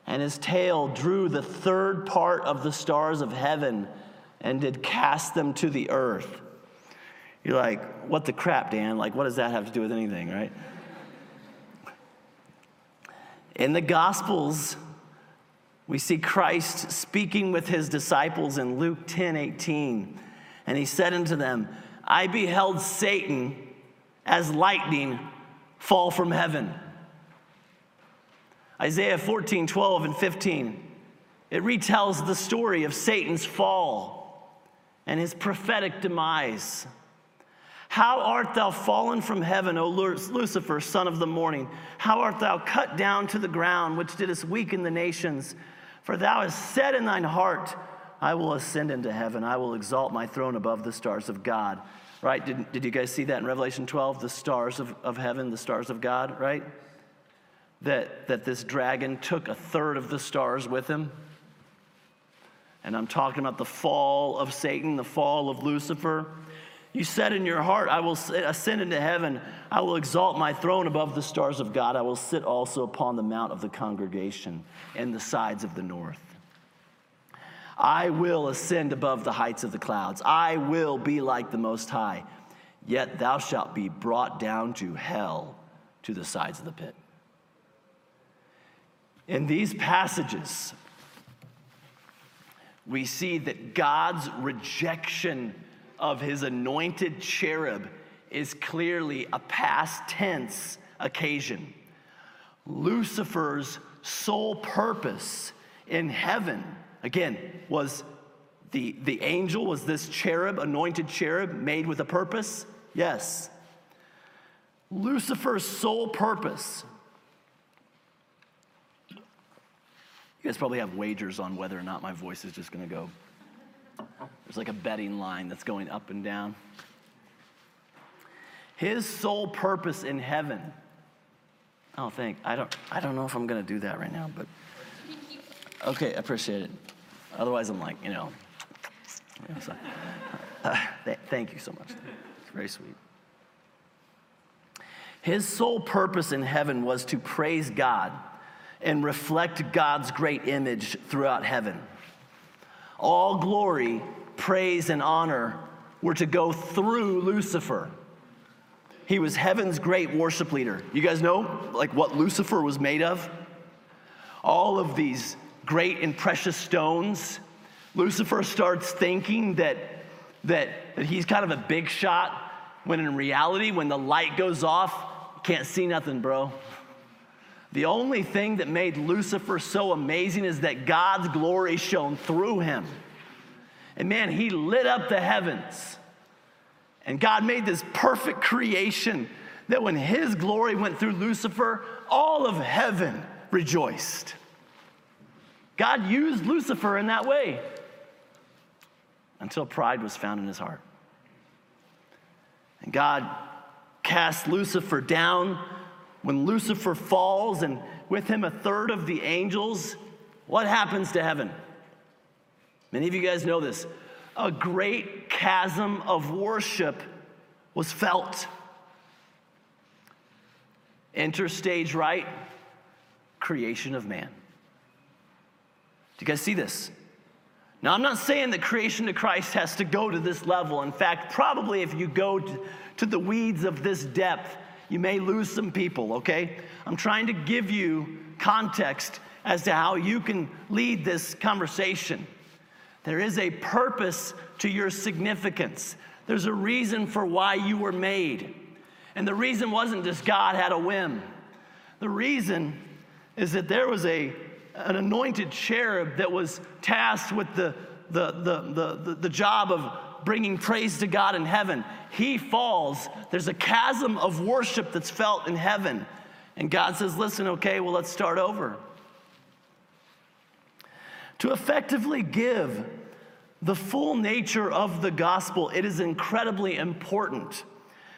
And his tail drew the third part of the stars of heaven and did cast them to the earth. You're like, what the crap, Dan? Like, what does that have to do with anything, right? In the Gospels, we see Christ speaking with his disciples in Luke 10 18. And he said unto them, I beheld Satan as lightning fall from heaven. Isaiah 14, 12, and 15. It retells the story of Satan's fall. and his prophetic demise. How art thou fallen from heaven, O Lucifer, son of the morning? How art thou cut down to the ground, which didst weaken the nations? For thou hast said in thine heart, I will ascend into heaven. I will exalt my throne above the stars of God. Right? Did, did you guys see that in Revelation 12? The stars of, of heaven, the stars of God, right? That, that this dragon took a third of the stars with him. And I'm talking about the fall of Satan, the fall of Lucifer. You said in your heart, I will ascend into heaven. I will exalt my throne above the stars of God. I will sit also upon the mount of the congregation and the sides of the north. I will ascend above the heights of the clouds. I will be like the Most High. Yet thou shalt be brought down to hell to the sides of the pit. In these passages, we see that God's rejection of his anointed cherub is clearly a past tense occasion. Lucifer's sole purpose in heaven, again, was the, the angel, was this cherub, anointed cherub, made with a purpose? Yes. Lucifer's sole purpose. You guys probably have wagers on whether or not my voice is just going to go there's like a betting line that's going up and down. His sole purpose in heaven. Oh, thank. I don't. I don't know if I'm to do that right now, but okay, I appreciate it. Otherwise, I'm like, you know. so, uh, th- thank you so much. It's very sweet. His sole purpose in heaven was to praise God and reflect God's great image throughout heaven. All glory praise, and honor were to go through Lucifer. He was heaven's great worship leader. You guys know like what Lucifer was made of? All of these great and precious stones. Lucifer starts thinking that, that, that he's kind of a big shot when in reality, when the light goes off, can't see nothing, bro. The only thing that made Lucifer so amazing is that God's glory shone through him. And man, he lit up the heavens. And God made this perfect creation that when his glory went through Lucifer, all of heaven rejoiced. God used Lucifer in that way until pride was found in his heart. And God cast Lucifer down. When Lucifer falls, and with him a third of the angels, what happens to heaven? Many of you guys know this. A great chasm of worship was felt. Enter stage right, creation of man. Do you guys see this? Now, I'm not saying that creation to Christ has to go to this level. In fact, probably if you go to, to the weeds of this depth, you may lose some people, okay? I'm trying to give you context as to how you can lead this conversation. There is a purpose to your significance. There's a reason for why you were made. And the reason wasn't just God had a whim. The reason is that there was a, an anointed cherub that was tasked with the, the, the, the, the, the job of bringing praise to God in heaven. He falls. There's a chasm of worship that's felt in heaven. And God says, listen, okay, well, let's start over. To effectively give the full nature of the gospel, it is incredibly important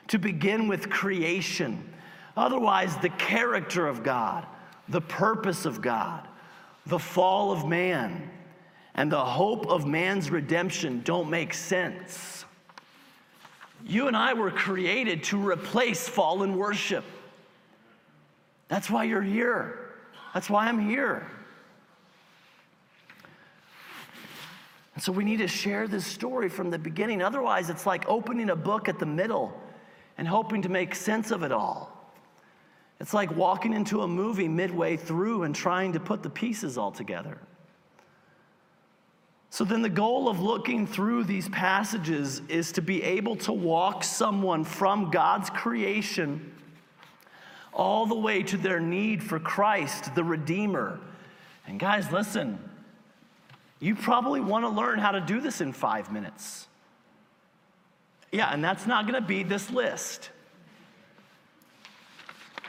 to begin with creation. Otherwise, the character of God, the purpose of God, the fall of man, and the hope of man's redemption don't make sense. You and I were created to replace fallen worship. That's why you're here. That's why I'm here. And so we need to share this story from the beginning. Otherwise, it's like opening a book at the middle and hoping to make sense of it all. It's like walking into a movie midway through and trying to put the pieces all together. So, then the goal of looking through these passages is to be able to walk someone from God's creation all the way to their need for Christ, the Redeemer. And, guys, listen, you probably want to learn how to do this in five minutes. Yeah, and that's not going to be this list.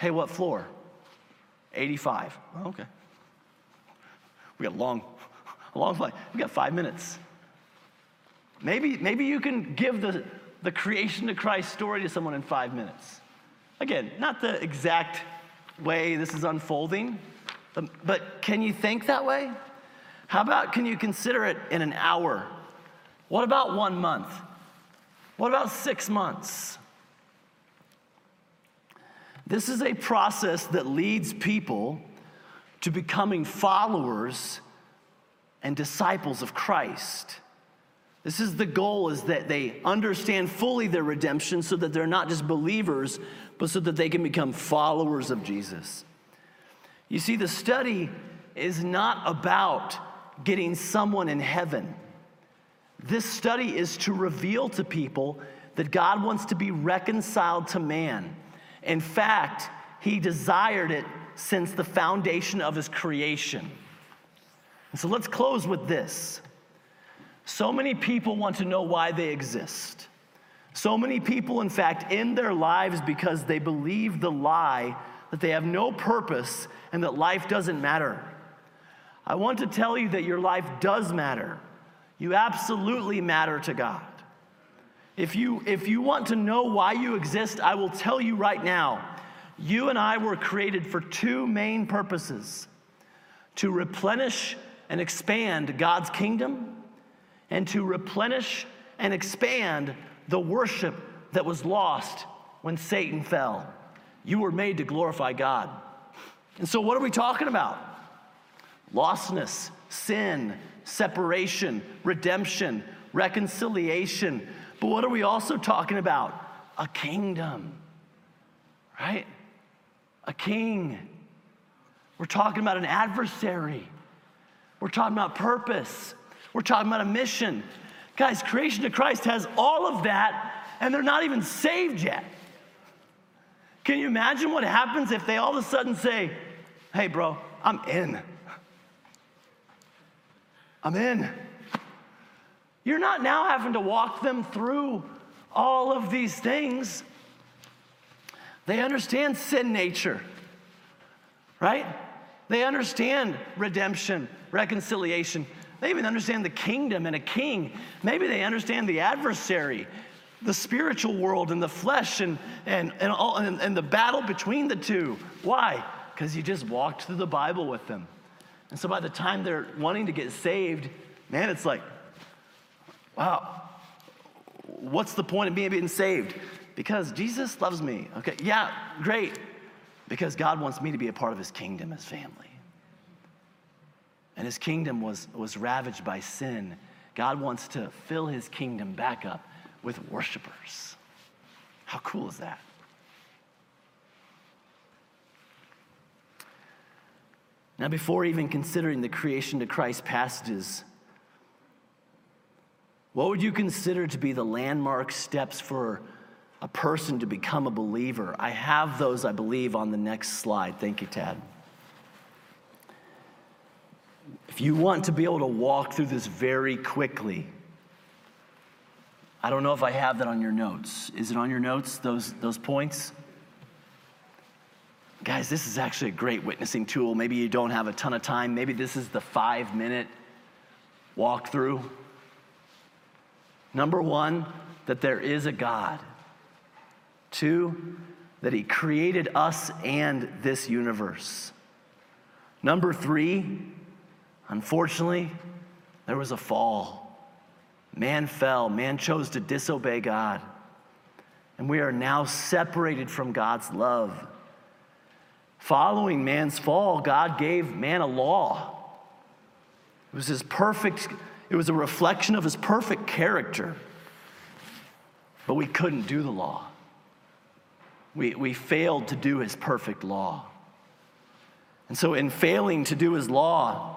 Hey, what floor? 85. Oh, okay. We got a long, a long flight. We've got five minutes. Maybe, maybe you can give the, the creation to Christ story to someone in five minutes. Again, not the exact way this is unfolding, um, but can you think that way? How about can you consider it in an hour? What about one month? What about six months? This is a process that leads people to becoming followers and disciples of Christ. This is the goal is that they understand fully their redemption so that they're not just believers, but so that they can become followers of Jesus. You see, the study is not about getting someone in heaven. This study is to reveal to people that God wants to be reconciled to man. In fact, he desired it since the foundation of his creation. So let's close with this. So many people want to know why they exist. So many people, in fact, end their lives because they believe the lie that they have no purpose and that life doesn't matter. I want to tell you that your life does matter. You absolutely matter to God. If you, if you want to know why you exist, I will tell you right now. You and I were created for two main purposes to replenish and expand God's kingdom, and to replenish and expand the worship that was lost when Satan fell. You were made to glorify God. And so, what are we talking about? Lostness, sin, separation, redemption, reconciliation. But what are we also talking about? A kingdom, right? A king. We're talking about an adversary. We're talking about purpose. We're talking about a mission. Guys, creation to Christ has all of that, and they're not even saved yet. Can you imagine what happens if they all of a sudden say, Hey, bro, I'm in. I'm in. You're not now having to walk them through all of these things. They understand sin nature, right? They understand redemption, reconciliation. They even understand the kingdom and a king. Maybe they understand the adversary, the spiritual world and the flesh and, and, and, all, and, and the battle between the two. Why? Because you just walked through the Bible with them. And so by the time they're wanting to get saved, man, it's like, wow, what's the point of me being saved? Because Jesus loves me. Okay, yeah, great. Because God wants me to be a part of his kingdom, his family. And his kingdom was, was ravaged by sin. God wants to fill his kingdom back up with worshipers. How cool is that? Now, before even considering the creation to Christ passages, what would you consider to be the landmark steps for a person to become a believer? I have those, I believe, on the next slide. Thank you, Tad. If you want to be able to walk through this very quickly, I don't know if I have that on your notes. Is it on your notes, those, those points? Guys, this is actually a great witnessing tool. Maybe you don't have a ton of time. Maybe this is the five minute walkthrough. Number one, that there is a God. Two, that He created us and this universe. Number three, unfortunately, there was a fall. Man fell, man chose to disobey God. And we are now separated from God's love. Following man's fall, God gave man a law. It was his perfect, it was a reflection of his perfect character. But we couldn't do the law. We, we failed to do his perfect law. And so, in failing to do his law,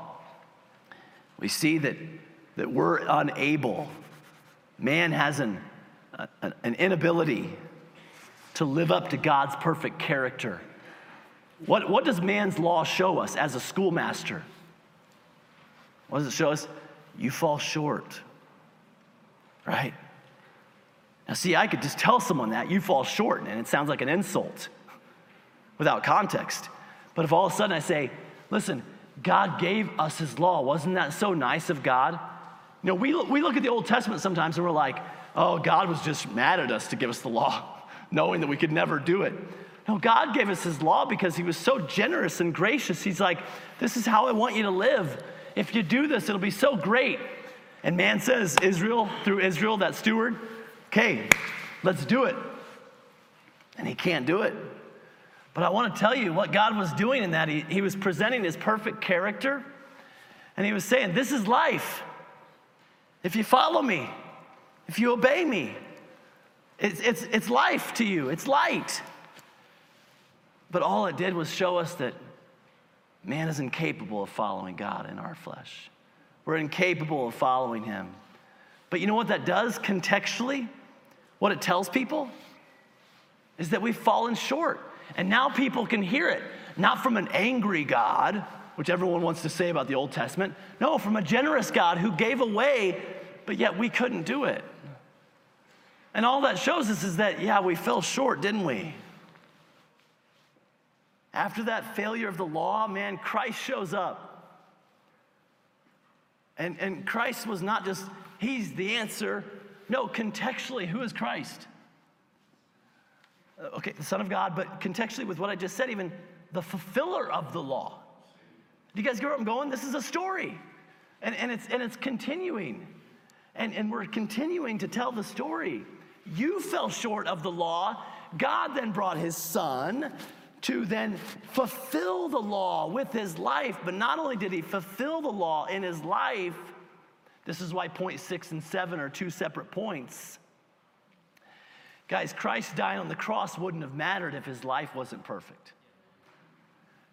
we see that, that we're unable. Man has an, an inability to live up to God's perfect character. What, what does man's law show us as a schoolmaster? What does it show us? You fall short, right? Now, see, I could just tell someone that you fall short, and it sounds like an insult without context. But if all of a sudden I say, listen, God gave us his law, wasn't that so nice of God? You know, we, we look at the Old Testament sometimes and we're like, oh, God was just mad at us to give us the law, knowing that we could never do it. No, God gave us his law because he was so generous and gracious. He's like, this is how I want you to live. If you do this, it'll be so great. And man says, Israel, through Israel, that steward, okay, let's do it. And he can't do it. But I want to tell you what God was doing in that. He, he was presenting his perfect character, and he was saying, This is life. If you follow me, if you obey me, it's, it's, it's life to you, it's light. But all it did was show us that man is incapable of following God in our flesh. We're incapable of following him. But you know what that does contextually? What it tells people is that we've fallen short. And now people can hear it, not from an angry God, which everyone wants to say about the Old Testament. No, from a generous God who gave away, but yet we couldn't do it. And all that shows us is that, yeah, we fell short, didn't we? After that failure of the law, man, Christ shows up. And, and Christ was not just, he's the answer. No, contextually, who is Christ? Uh, okay, the Son of God, but contextually with what I just said, even the fulfiller of the law. Do you guys get where I'm going? This is a story. And, and, it's, and it's continuing. And, and we're continuing to tell the story. You fell short of the law. God then brought his son to then fulfill the law with his life. But not only did he fulfill the law in his life, this is why point six and seven are two separate points. Guys, Christ dying on the cross wouldn't have mattered if his life wasn't perfect.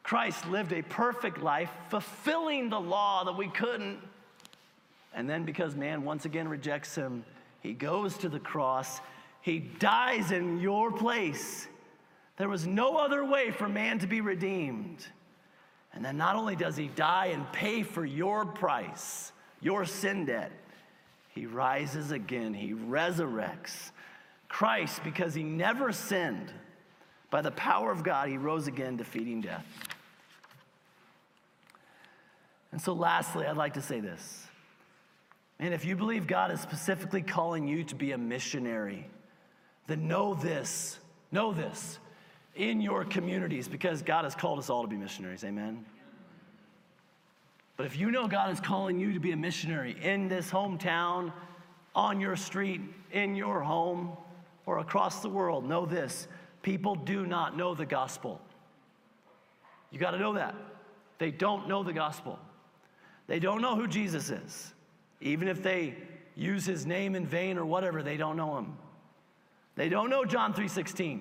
Christ lived a perfect life, fulfilling the law that we couldn't. And then, because man once again rejects him, he goes to the cross. He dies in your place. There was no other way for man to be redeemed. And then not only does he die and pay for your price, your sin debt, he rises again, he resurrects. Christ, because he never sinned, by the power of God, he rose again, defeating death. And so, lastly, I'd like to say this. And if you believe God is specifically calling you to be a missionary, then know this, know this in your communities because God has called us all to be missionaries. Amen. But if you know God is calling you to be a missionary in this hometown, on your street, in your home, or across the world, know this people do not know the gospel. You got to know that. They don't know the gospel. They don't know who Jesus is. Even if they use his name in vain or whatever, they don't know him. They don't know John 3:16.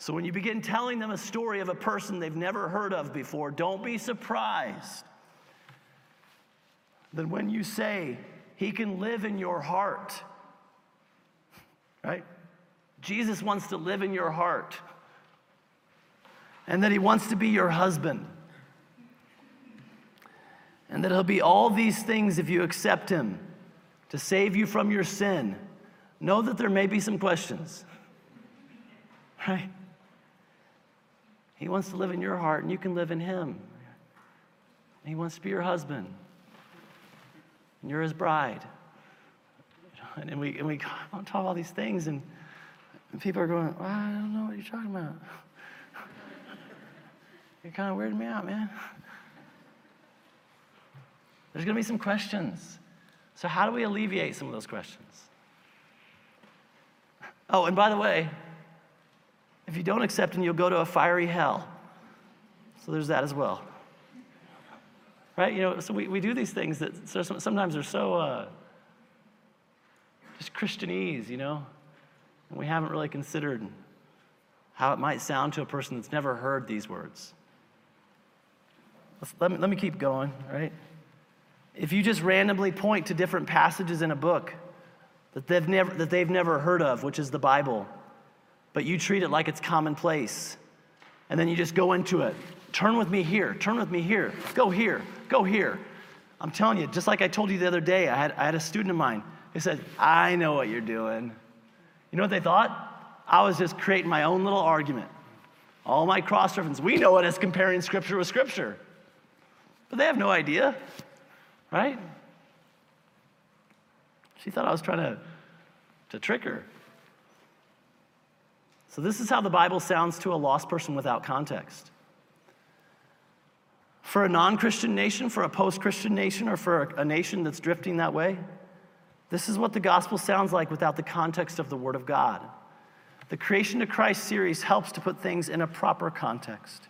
So when you begin telling them a story of a person they've never heard of before, don't be surprised that when you say, He can live in your heart, right? Jesus wants to live in your heart, and that He wants to be your husband, and that He'll be all these things if you accept Him to save you from your sin. Know that there may be some questions, right? He wants to live in your heart, and you can live in Him. He wants to be your husband, and you're His bride. And we, and we talk all these things, and, and people are going, well, I don't know what you're talking about. You're kind of weirding me out, man. There's going to be some questions. So, how do we alleviate some of those questions? Oh, and by the way, if you don't accept him, you'll go to a fiery hell. So there's that as well. Right? You know, so we, we do these things that sometimes are so uh, just Christianese, you know? And we haven't really considered how it might sound to a person that's never heard these words. Let's, let, me, let me keep going, right? If you just randomly point to different passages in a book that they've never, that they've never heard of, which is the Bible, but you treat it like it's commonplace. And then you just go into it. Turn with me here, turn with me here, go here, go here. I'm telling you, just like I told you the other day, I had, I had a student of mine They said, I know what you're doing. You know what they thought? I was just creating my own little argument. All my cross references. We know it as comparing scripture with scripture. But they have no idea, right? She thought I was trying to, to trick her. So, this is how the Bible sounds to a lost person without context. For a non Christian nation, for a post Christian nation, or for a nation that's drifting that way, this is what the gospel sounds like without the context of the Word of God. The Creation to Christ series helps to put things in a proper context.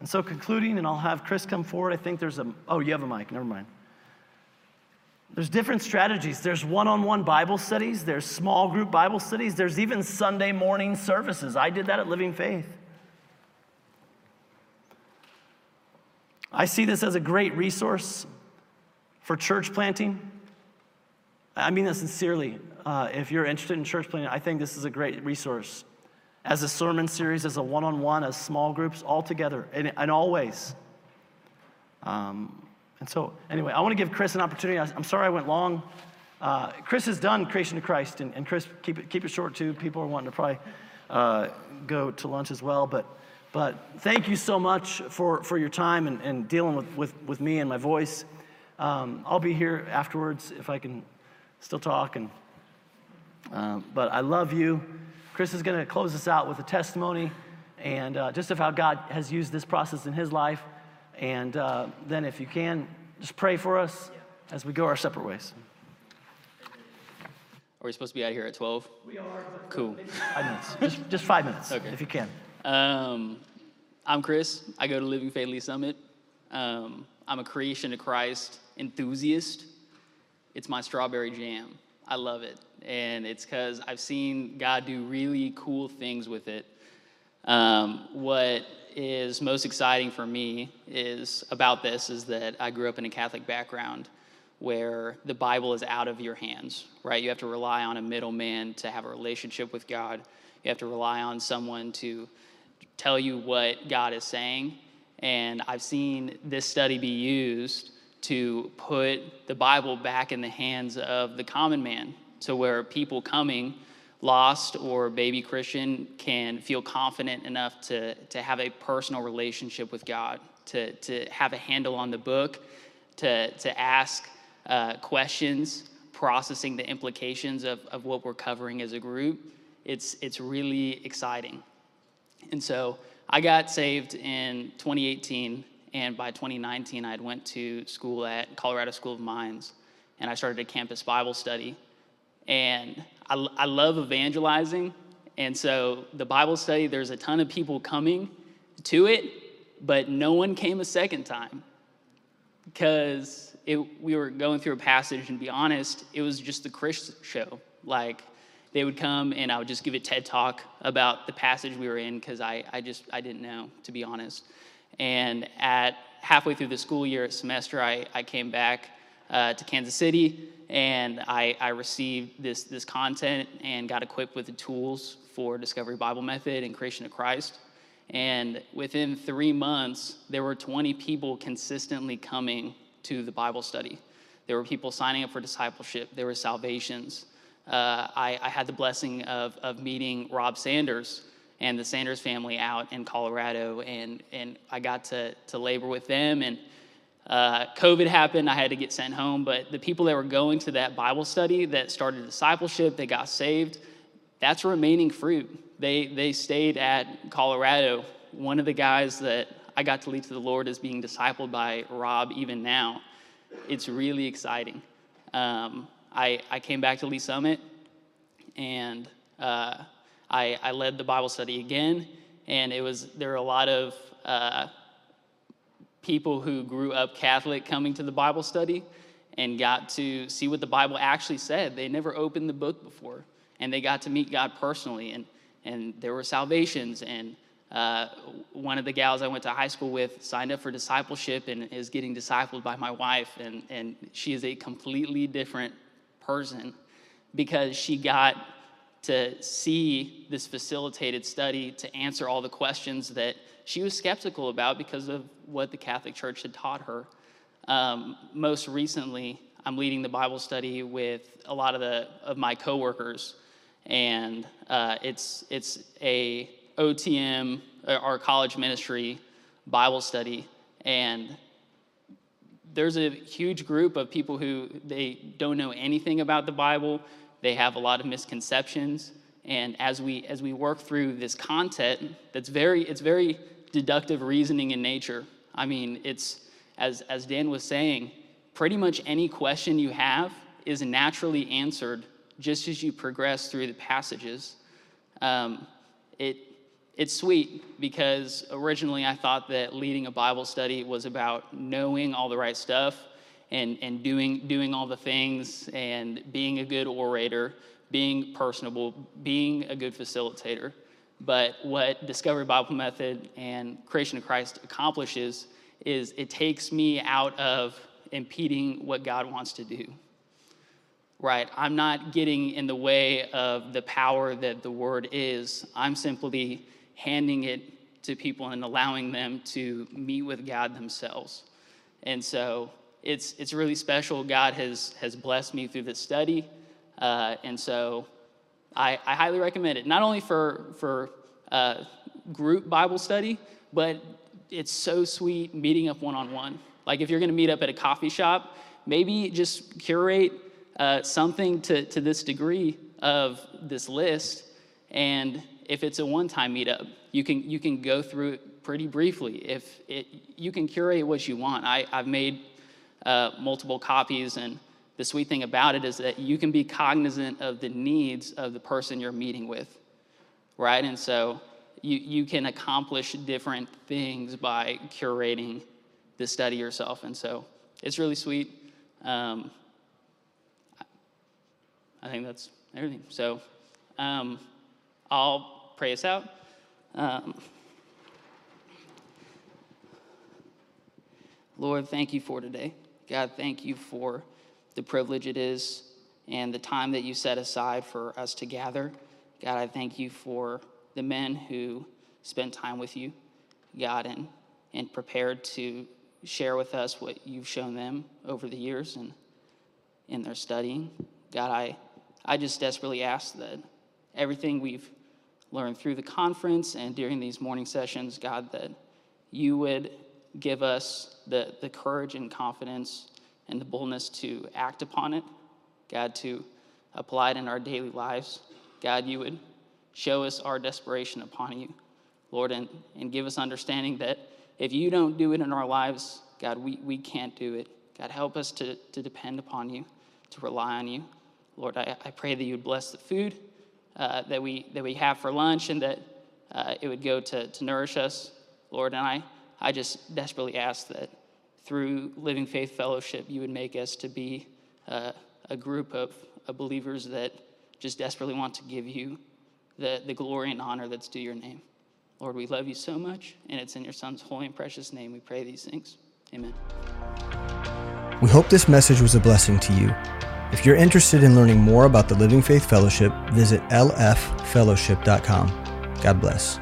And so, concluding, and I'll have Chris come forward. I think there's a, oh, you have a mic, never mind. There's different strategies. There's one on one Bible studies, there's small group Bible studies, there's even Sunday morning services. I did that at Living Faith. I see this as a great resource for church planting. I mean that sincerely. Uh, if you're interested in church planting, I think this is a great resource. As a sermon series, as a one on one, as small groups, all together, and, in all ways. Um, and so, anyway, I want to give Chris an opportunity. I, am sorry I went long. Uh, Chris has done Creation to Christ, and, and, Chris, keep it, keep it short too. People are wanting to probably uh, go to lunch as well. But, but thank you so much for, for your time and, and dealing with, with, with me and my voice. Um, I'll be here afterwards if I can still talk. And, um, but I love you. Chris is going to close us out with a testimony and uh, just of how God has used this process in his life. And uh, then, if you can, just pray for us as we go our separate ways. Are we supposed to be out of here at 12? We are. Cool. Five minutes. Just, just five minutes, Okay. if you can. Um, I'm Chris. I go to Living Faith Lee's Summit. Um, I'm a creation to Christ enthusiast. It's my strawberry jam. I love it. And it's because I've seen God do really cool things with it. Um, what is most exciting for me is about this is that I grew up in a Catholic background where the Bible is out of your hands, right? You have to rely on a middleman to have a relationship with God. You have to rely on someone to tell you what God is saying. And I've seen this study be used to put the Bible back in the hands of the common man, to where people coming lost or baby Christian can feel confident enough to, to have a personal relationship with God, to, to have a handle on the book, to, to ask uh, questions, processing the implications of, of what we're covering as a group. It's, it's really exciting. And so I got saved in 2018 and by 2019 i had went to school at colorado school of mines and i started a campus bible study and I, I love evangelizing and so the bible study there's a ton of people coming to it but no one came a second time. Because it, we were going through a passage and to be honest it was just the chris show. Like they would come and i would just give a ted talk about the passage we were in because I, I just i didn't know to be honest. And at halfway through the school year semester, I, I came back uh, to Kansas City and I, I received this, this content and got equipped with the tools for Discovery Bible Method and Creation to Christ. And within three months, there were 20 people consistently coming to the Bible study. There were people signing up for discipleship, there were salvations. Uh, I, I, had the blessing of, of meeting Rob Sanders, and the Sanders family out in Colorado, and and I got to to labor with them. And uh, COVID happened, I had to get sent home. But the people that were going to that Bible study that started discipleship, they got saved. That's remaining fruit. They they stayed at Colorado. One of the guys that I got to lead to the Lord is being discipled by Rob even now. It's really exciting. Um, I, I came back to Lee's Summit and uh, I, I led the Bible study again, and it was there were a lot of uh, people who grew up Catholic coming to the Bible study and got to see what the Bible actually said. They never opened the book before, and they got to meet God personally, and and there were salvations and. Uh, one of the gals I went to high school with signed up for discipleship and is getting discipled by my wife, and, and she is a completely different person because she got to see this facilitated study to answer all the questions that she was skeptical about because of what the Catholic Church had taught her. Um, most recently, I'm leading the Bible study with a lot of the of my coworkers, and uh, it's it's a OTM uh, our college ministry Bible study, and there's a huge group of people who they don't know anything about the Bible. They have a lot of misconceptions, and as we as we work through this content, that's very it's very deductive reasoning in nature. I mean, it's as as Dan was saying, pretty much any question you have is naturally answered just as you progress through the passages. Um, it it's sweet because originally I thought that leading a Bible study was about knowing all the right stuff and, and doing, doing all the things and being a good orator, being personable, being a good facilitator. But what Discovery Bible Method and Creation to Christ accomplishes is it takes me out of impeding what God wants to do. Right? I'm not getting in the way of the power that the Word is. I'm simply handing it to people and allowing them to meet with God themselves. And so it's, it's really special. God has, has blessed me through this study. Uh, and so I, I, highly recommend it, not only for, for uh, group Bible study, but it's so sweet meeting up one on one. Like if you're going to meet up at a coffee shop, maybe just curate uh, something to, to this degree of this list and if it's a one-time meetup, you can you can go through it pretty briefly. If it, you can curate what you want. I, I've made uh, multiple copies, and the sweet thing about it is that you can be cognizant of the needs of the person you're meeting with, right? And so you you can accomplish different things by curating the study yourself, and so it's really sweet. Um, I think that's everything. So. Um, I'll pray us out. Um, Lord, thank you for today. God, thank you for the privilege it is and the time that you set aside for us to gather. God, I thank you for the men who spent time with you, God, and, and prepared to share with us what you've shown them over the years and in their studying. God, I, I just desperately ask that everything we've learned through the conference and during these morning sessions, God, that you would give us the, the courage and confidence and the boldness to act upon it, God, to apply it in our daily lives. God, you would show us our desperation upon you, Lord, and, and give us understanding that if you don't do it in our lives, God, we, we can't do it. God, help us to, to depend upon you, to rely on you. Lord, I, I pray that you would bless the food uh, that, we, that we have for lunch and that uh, it would go to, to nourish us, Lord. And I, I just desperately ask that through Living Faith Fellowship, you would make us to be uh, a group of, of believers that just desperately want to give you the, the glory and honor that's due your name. Lord, we love you so much, and it's in your Son's holy and precious name we pray these things. Amen. We hope this message was a blessing to you. If you're interested in learning more about the Living Faith Fellowship, visit lffellowship.com. God bless.